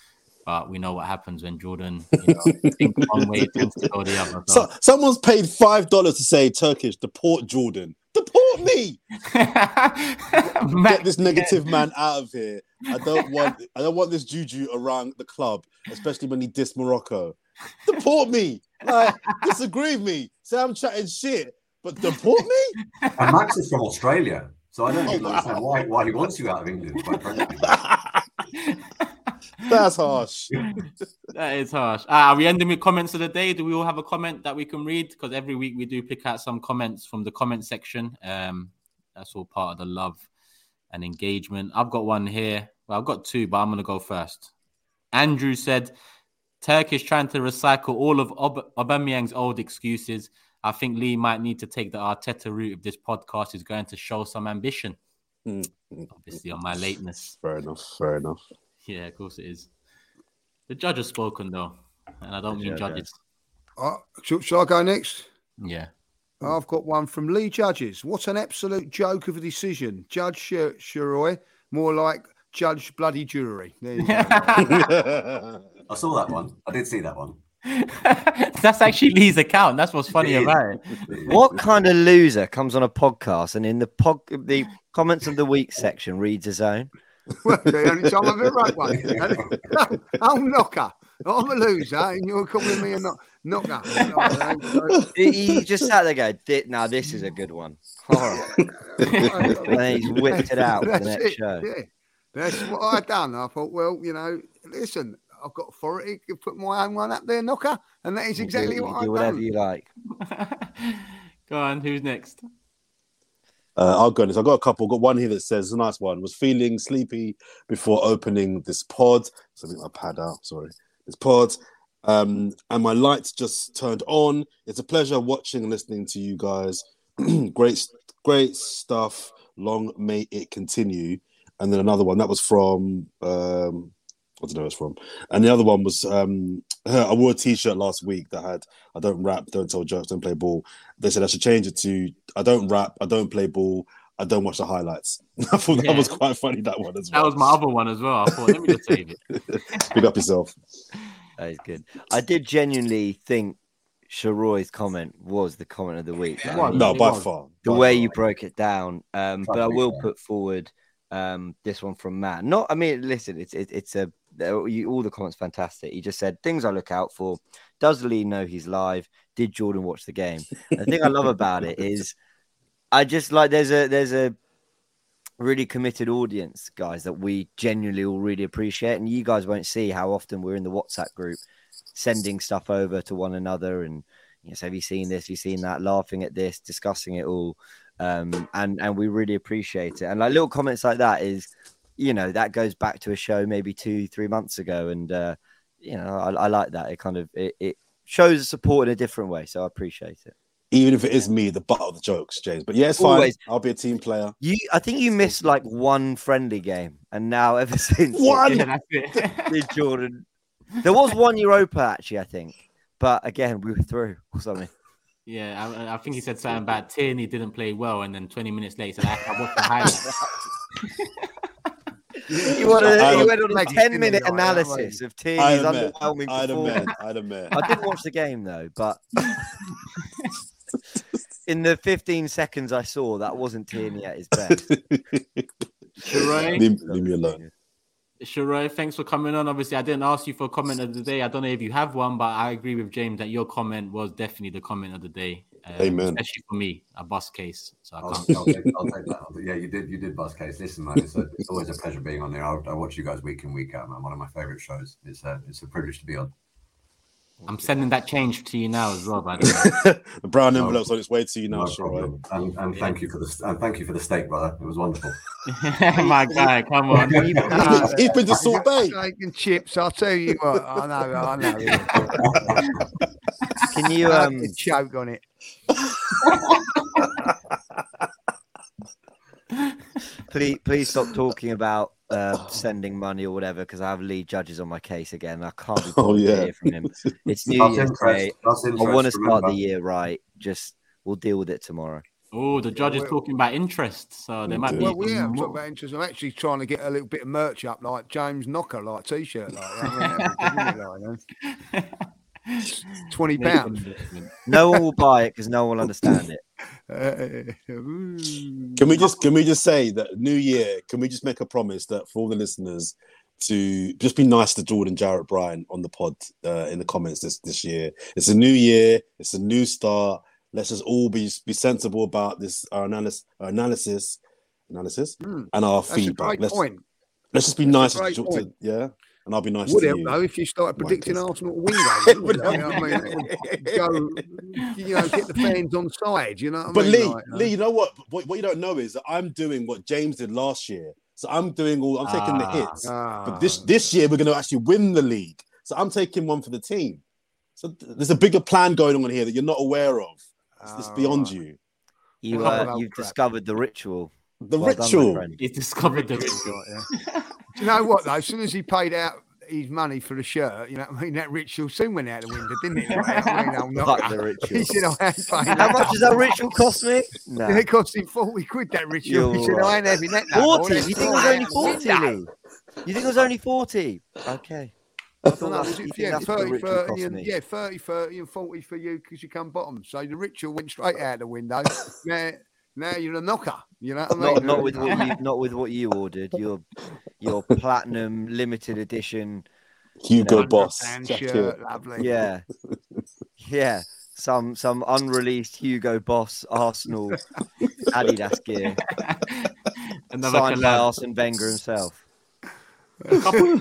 Speaker 1: but we know what happens when Jordan you know, thinks one way, tends to go the other.
Speaker 5: So, someone's paid five dollars to say Turkish deport Jordan. Deport me. Get this negative man out of here. I don't want. I don't want this juju around the club, especially when he dissed Morocco. Deport me. Like, disagree with me. Say I'm chatting shit, but deport me.
Speaker 4: And Max is from Australia, so I don't even understand why, why he wants you out of England. Quite frankly.
Speaker 5: That's harsh.
Speaker 1: That is harsh. Uh, are we ending with comments of the day? Do we all have a comment that we can read? Because every week we do pick out some comments from the comment section. Um, that's all part of the love and engagement. I've got one here. Well, I've got two, but I'm going to go first. Andrew said, Turkish trying to recycle all of Ob- Aubameyang's old excuses. I think Lee might need to take the Arteta route if this podcast is going to show some ambition.
Speaker 5: Mm,
Speaker 1: Obviously, on my lateness.
Speaker 5: Fair enough. Fair enough.
Speaker 1: Yeah, of course it is. The judge has spoken though, and I don't mean
Speaker 3: judge
Speaker 1: judges.
Speaker 2: Uh, shall, shall I go next?
Speaker 1: Yeah.
Speaker 2: I've got one from Lee Judges. What an absolute joke of a decision. Judge Shir- Sheroy, more like Judge Bloody Jury. There you go.
Speaker 4: I saw that one. I did see that one.
Speaker 1: That's actually Lee's account. That's what's funny about it.
Speaker 3: What kind of loser comes on a podcast and in the pod, the comments of the week section reads his own?
Speaker 2: well, the only time I've ever had one. I'm knocker. I'm a loser, and you're calling me a knock- knocker.
Speaker 3: He, he just sat there going, now this is a good one. All right. and he's whipped it out for the next
Speaker 2: it,
Speaker 3: show.
Speaker 2: Yeah, that's what I done. I thought, well, you know, listen, I've got authority to put my own one up there, knocker, and that is
Speaker 3: You
Speaker 2: exactly
Speaker 3: do,
Speaker 2: what I've
Speaker 3: do whatever
Speaker 2: done.
Speaker 3: you like.
Speaker 1: Go on, who's next?
Speaker 5: Uh, I'll go this. I've got a couple. got one here that says, a nice one. Was feeling sleepy before opening this pod. Something my pad out. Sorry. This pod. Um, and my lights just turned on. It's a pleasure watching and listening to you guys. great, great stuff. Long may it continue. And then another one that was from um, I don't know where it's from. And the other one was um, I wore a T-shirt last week that had "I don't rap, don't tell jokes, don't play ball." They said I should change it to "I don't rap, I don't play ball, I don't watch the highlights." I thought that was quite funny. That one as well.
Speaker 1: That was my other one as well. I thought, let me just save it.
Speaker 5: Big up yourself.
Speaker 3: That is good. I did genuinely think Sheroy's comment was the comment of the week. I mean,
Speaker 5: No, by far.
Speaker 3: the
Speaker 5: by
Speaker 3: way
Speaker 5: far.
Speaker 3: you broke it down. Um, but I will
Speaker 4: yeah.
Speaker 3: put forward um, this one from Matt. Not, I mean, listen, it's it, it's a there- all the comments fantastic. He just said things I look out for. Does Lee know he's live? Did Jordan watch the game? The thing I love about it is, I just like there's a there's a really committed audience, guys, that we genuinely all really appreciate, and you guys won't see how often we're in the WhatsApp group sending stuff over to one another and you know, so have you seen this? Have you seen that? Laughing at this, discussing it all, um, and and we really appreciate it. And like little comments like that is, you know, that goes back to a show maybe two, three months ago, and uh, you know, I, I like that. It kind of it, it shows support in a different way, so I appreciate it.
Speaker 5: Even if it is me, the butt of the jokes, James. But yeah, it's fine.
Speaker 3: Always.
Speaker 5: I'll be a team player.
Speaker 3: You, I think you missed like one friendly game, and now ever since
Speaker 5: One?
Speaker 1: Yeah, it.
Speaker 3: did Jordan. There was one Europa actually, I think, but again we were through or something.
Speaker 1: yeah, I, I think he said something about Tierney didn't play well, and then 20 minutes later, he said, I watched the highlights.
Speaker 3: You, want
Speaker 5: I'd
Speaker 3: you went on a
Speaker 2: Like,
Speaker 3: ten minute analysis of
Speaker 5: I'd
Speaker 3: Tierney's
Speaker 5: admit,
Speaker 3: underwhelming
Speaker 5: I'd
Speaker 3: performance.
Speaker 5: admit, I'd admit.
Speaker 3: I didn't watch the game though, but in the 15 seconds I saw, that wasn't Tierney at his best.
Speaker 1: Sheree?
Speaker 5: leave, leave me alone.
Speaker 1: Sheree, thanks for coming on. Obviously, I didn't ask you for a comment of the day. I don't know if you have one, but I agree with James that your comment was definitely the comment of the day. Um,
Speaker 5: Amen.
Speaker 1: Especially for me, a bus case. So I
Speaker 4: I'll,
Speaker 1: can't.
Speaker 4: I'll, take, I'll take that. I'll- Yeah, you did. You did, Buzz Case. Listen, man, it's, a, it's always a pleasure being on there. I, I watch you guys week in, week out, man. One of my favorite shows. It's a, it's a privilege to be on.
Speaker 1: I'm sending that change to you now as well, by the way.
Speaker 5: the brown envelope's on its way to you now,
Speaker 4: No
Speaker 5: sure, right?
Speaker 4: problem. And, and thank you for the and thank you for the steak, brother. It was wonderful.
Speaker 1: My guy, come on.
Speaker 2: Uh,
Speaker 5: He's been to Salt Bae.
Speaker 2: Steak and chips. I'll tell you what. I know. I know.
Speaker 3: Can you um
Speaker 2: choke on it.
Speaker 3: please please stop talking about uh, sending money or whatever because I have lead judges on my case again. I can't be
Speaker 5: Oh,
Speaker 3: bothered to
Speaker 5: yeah.
Speaker 3: hear from him. It's New
Speaker 4: Plus
Speaker 3: Year's. Day. I want to start
Speaker 4: remember.
Speaker 3: the year right. Just we'll deal with it tomorrow.
Speaker 1: Oh, the judge is talking about interest, so there might be.
Speaker 2: Well, yeah, I'm talking about interest. I'm actually trying to get a little bit of merch up, like James Knocker, like t-shirt, like that. I mean, that'd be good, wouldn't it, like, that? Twenty pounds.
Speaker 3: No one will buy it because no one will understand it.
Speaker 2: Uh.
Speaker 5: Can we just can we just say that New Year? Can we just make a promise that for all the listeners to just be nice to Jordan Jarrett Bryan on the pod uh, in the comments this this year? It's a new year. It's a new start. Let's just all be be sensible about this our analysis our analysis analysis
Speaker 2: Hmm,
Speaker 5: and our
Speaker 2: That's a
Speaker 5: feedback.
Speaker 2: great
Speaker 5: Let's
Speaker 2: point.
Speaker 5: let's just be
Speaker 2: That's
Speaker 5: nice to, to yeah, and I'll be nice
Speaker 2: Would
Speaker 5: to
Speaker 2: help
Speaker 5: you.
Speaker 2: though if you started predicting
Speaker 5: Wankers.
Speaker 2: Arsenal to win games. wouldn't? You know I mean? Go, you know, get the fans on side. You know what I
Speaker 5: But
Speaker 2: mean?
Speaker 5: Lee,
Speaker 2: Like, uh,
Speaker 5: Lee, you know what? what? What you don't know is that I'm doing what James did last year. So I'm doing all. I'm taking the
Speaker 1: Ah.
Speaker 5: hits. But this
Speaker 2: ah,
Speaker 5: this year we're going to actually win the league. So I'm taking one for the team. So th- there's a bigger plan going on here that you're not aware of. It's, it's
Speaker 2: ah,
Speaker 5: beyond
Speaker 2: right.
Speaker 5: you.
Speaker 3: You uh, you've
Speaker 2: crap.
Speaker 3: discovered the ritual.
Speaker 5: The
Speaker 3: Well done, my
Speaker 5: ritual.
Speaker 3: friend.
Speaker 1: He's discovered the
Speaker 2: ritual. yeah. Do you know what though? As soon as he paid out his money for the shirt, you know what I mean? That ritual soon went out the window, didn't it? Like, I mean, I'm
Speaker 3: Fuck
Speaker 2: not-
Speaker 3: the ritual.
Speaker 2: He said, I ain't paying
Speaker 3: How much does that ritual cost me? No.
Speaker 2: It cost him 40 quid that ritual.
Speaker 3: You're
Speaker 2: said, I ain't having that. no
Speaker 3: 40? You think it was only 40, Lee? You think it was only 40? Okay. I
Speaker 2: I
Speaker 3: thought
Speaker 2: don't know,
Speaker 3: that's,
Speaker 2: was it, yeah,
Speaker 3: that's
Speaker 2: 30, 30 and, yeah, 30, 30 and 40 for you because you come bottom. So the ritual went straight out the window. now, now you're a knocker. You know what I mean?
Speaker 3: Not, not with what you not with what you ordered. Your your platinum limited edition.
Speaker 5: Hugo
Speaker 3: know,
Speaker 5: Boss. Jacket.
Speaker 2: shirt, lovely.
Speaker 3: Yeah, yeah. Some some unreleased Hugo Boss Arsenal Adidas gear
Speaker 1: Another
Speaker 3: signed by
Speaker 1: collab.
Speaker 3: Arsene Wenger himself.
Speaker 1: a couple,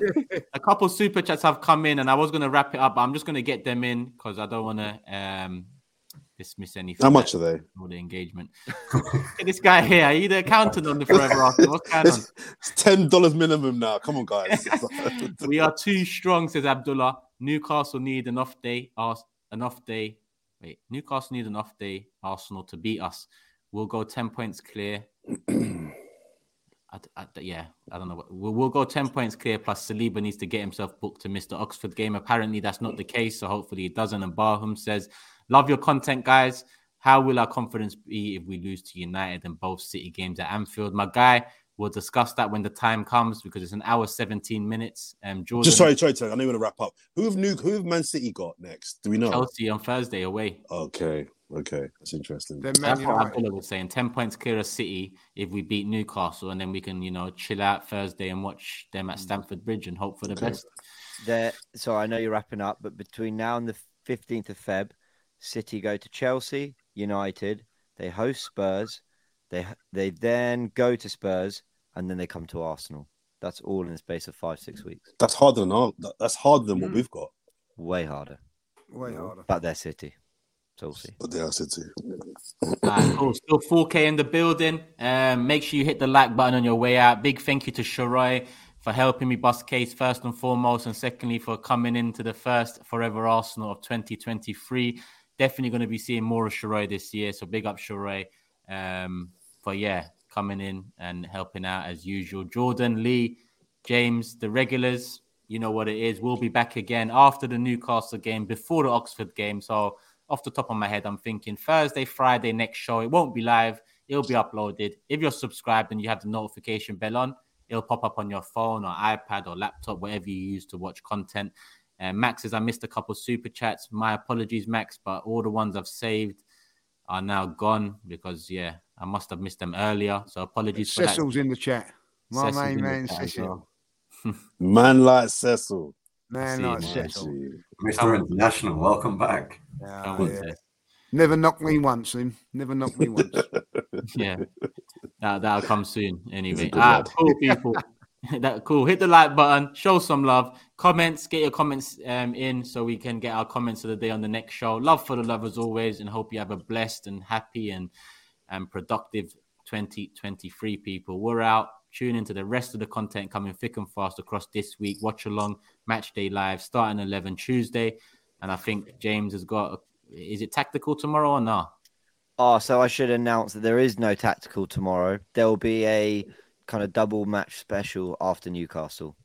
Speaker 1: a couple super chats have come in, and I was going to wrap it up, but I'm just going to get them in because I don't want to um, dismiss anything.
Speaker 5: How much are they?
Speaker 1: All the engagement. This guy here. Are you the accountant on the Forever Arsenal? What's going on?
Speaker 5: It's, it's ten dollars minimum now. Come on, guys.
Speaker 1: we are too strong, says Abdullah. Newcastle need an off day. Ars- an off day. Wait, Newcastle need an off day. Arsenal to beat us. We'll go ten points clear. I, I- yeah, I don't know. What, we'll, we'll go ten points clear. Plus, Saliba needs to get himself booked to miss the Oxford game. Apparently, that's not the case. So hopefully, it doesn't. And Barham says, "Love your content, guys. How will our confidence be if we lose to United in both City games at Anfield?" My guy, we'll discuss that when the time comes because it's an hour seventeen minutes. Um, Jordan,
Speaker 5: Just sorry, sorry, sorry. I know you want to wrap up. Who have new? Who have Man City got next? Do we know?
Speaker 1: Chelsea on Thursday away.
Speaker 5: Okay, okay, that's interesting.
Speaker 1: That's what Abdullah was saying. Ten points clear of City if we beat Newcastle, and then we can, you know, chill out Thursday and watch them at Stamford Bridge and hope for the
Speaker 5: Okay.
Speaker 1: best.
Speaker 3: There. So I know you're wrapping up, but between now and the 15th of Feb, City go to Chelsea, United. They host Spurs. They they then go to Spurs, and then they come to Arsenal. That's all in the space of five six weeks.
Speaker 5: That's harder than our, that- that's harder than what
Speaker 2: Mm.
Speaker 5: we've got.
Speaker 3: way harder.
Speaker 2: Way harder.
Speaker 3: But they're City. So we'll see.
Speaker 5: But they are City.
Speaker 1: Alright, cool. Still 4K in the building. Um, make sure you hit the like button on your way out. Big thank you to Sheroy for helping me bust case first and foremost, and secondly for coming into the first Forever Arsenal of 2023. Definitely going to be seeing more of Sheroy this year. So big up Sheroy um, for yeah coming in and helping out as usual. Jordan Lee, James, the regulars. You know what it is. We'll be back again after the Newcastle game, before the Oxford game. So off the top of my head, I'm thinking Thursday, Friday, next show. It won't be live, it'll be uploaded. If you're subscribed and you have the notification bell on, it'll pop up on your phone or iPad or laptop, whatever you use to watch content. And Max says, I missed a couple super chats. My apologies, Max, but all the ones I've saved are now gone because, yeah, I must have missed them earlier. So apologies for that.
Speaker 2: Cecil's in the chat. My
Speaker 1: Cecil's in
Speaker 2: main man, Cecil.
Speaker 1: well.
Speaker 5: Man like Cecil.
Speaker 2: Man, like. Cecil.
Speaker 4: Mr. International, welcome back.
Speaker 2: Yeah, yeah. Never knocked me once, him. Never knocked me once.
Speaker 1: yeah, that that'll come soon. Anyway,
Speaker 5: good
Speaker 1: ah, cool people. that cool. Hit the like button. Show some love. Comments. Get your comments um, in so we can get our comments of the day on the next show. Love for the love as always, and hope you have a blessed and happy and and productive 2023. People, we're out. Tune into the rest of the content coming thick and fast across this week. Watch along match day live starting 11 Tuesday, and I think James has got. Is it tactical tomorrow or not?
Speaker 3: Oh, so I should announce that there is no tactical tomorrow. There will be a kind of double match special after Newcastle.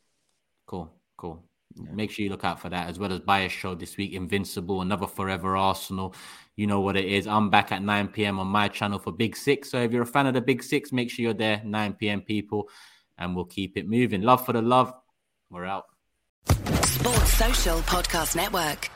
Speaker 1: Cool, cool. Make sure you look out for that as well as Bias Show this week. Invincible, another Forever Arsenal. You know what it is. I'm back at 9 p.m. on my channel for Big Six. So if you're a fan of the Big Six, make sure you're there 9 p.m. people, and we'll keep it moving. Love for the love. We're out.
Speaker 9: Sports Social Podcast Network.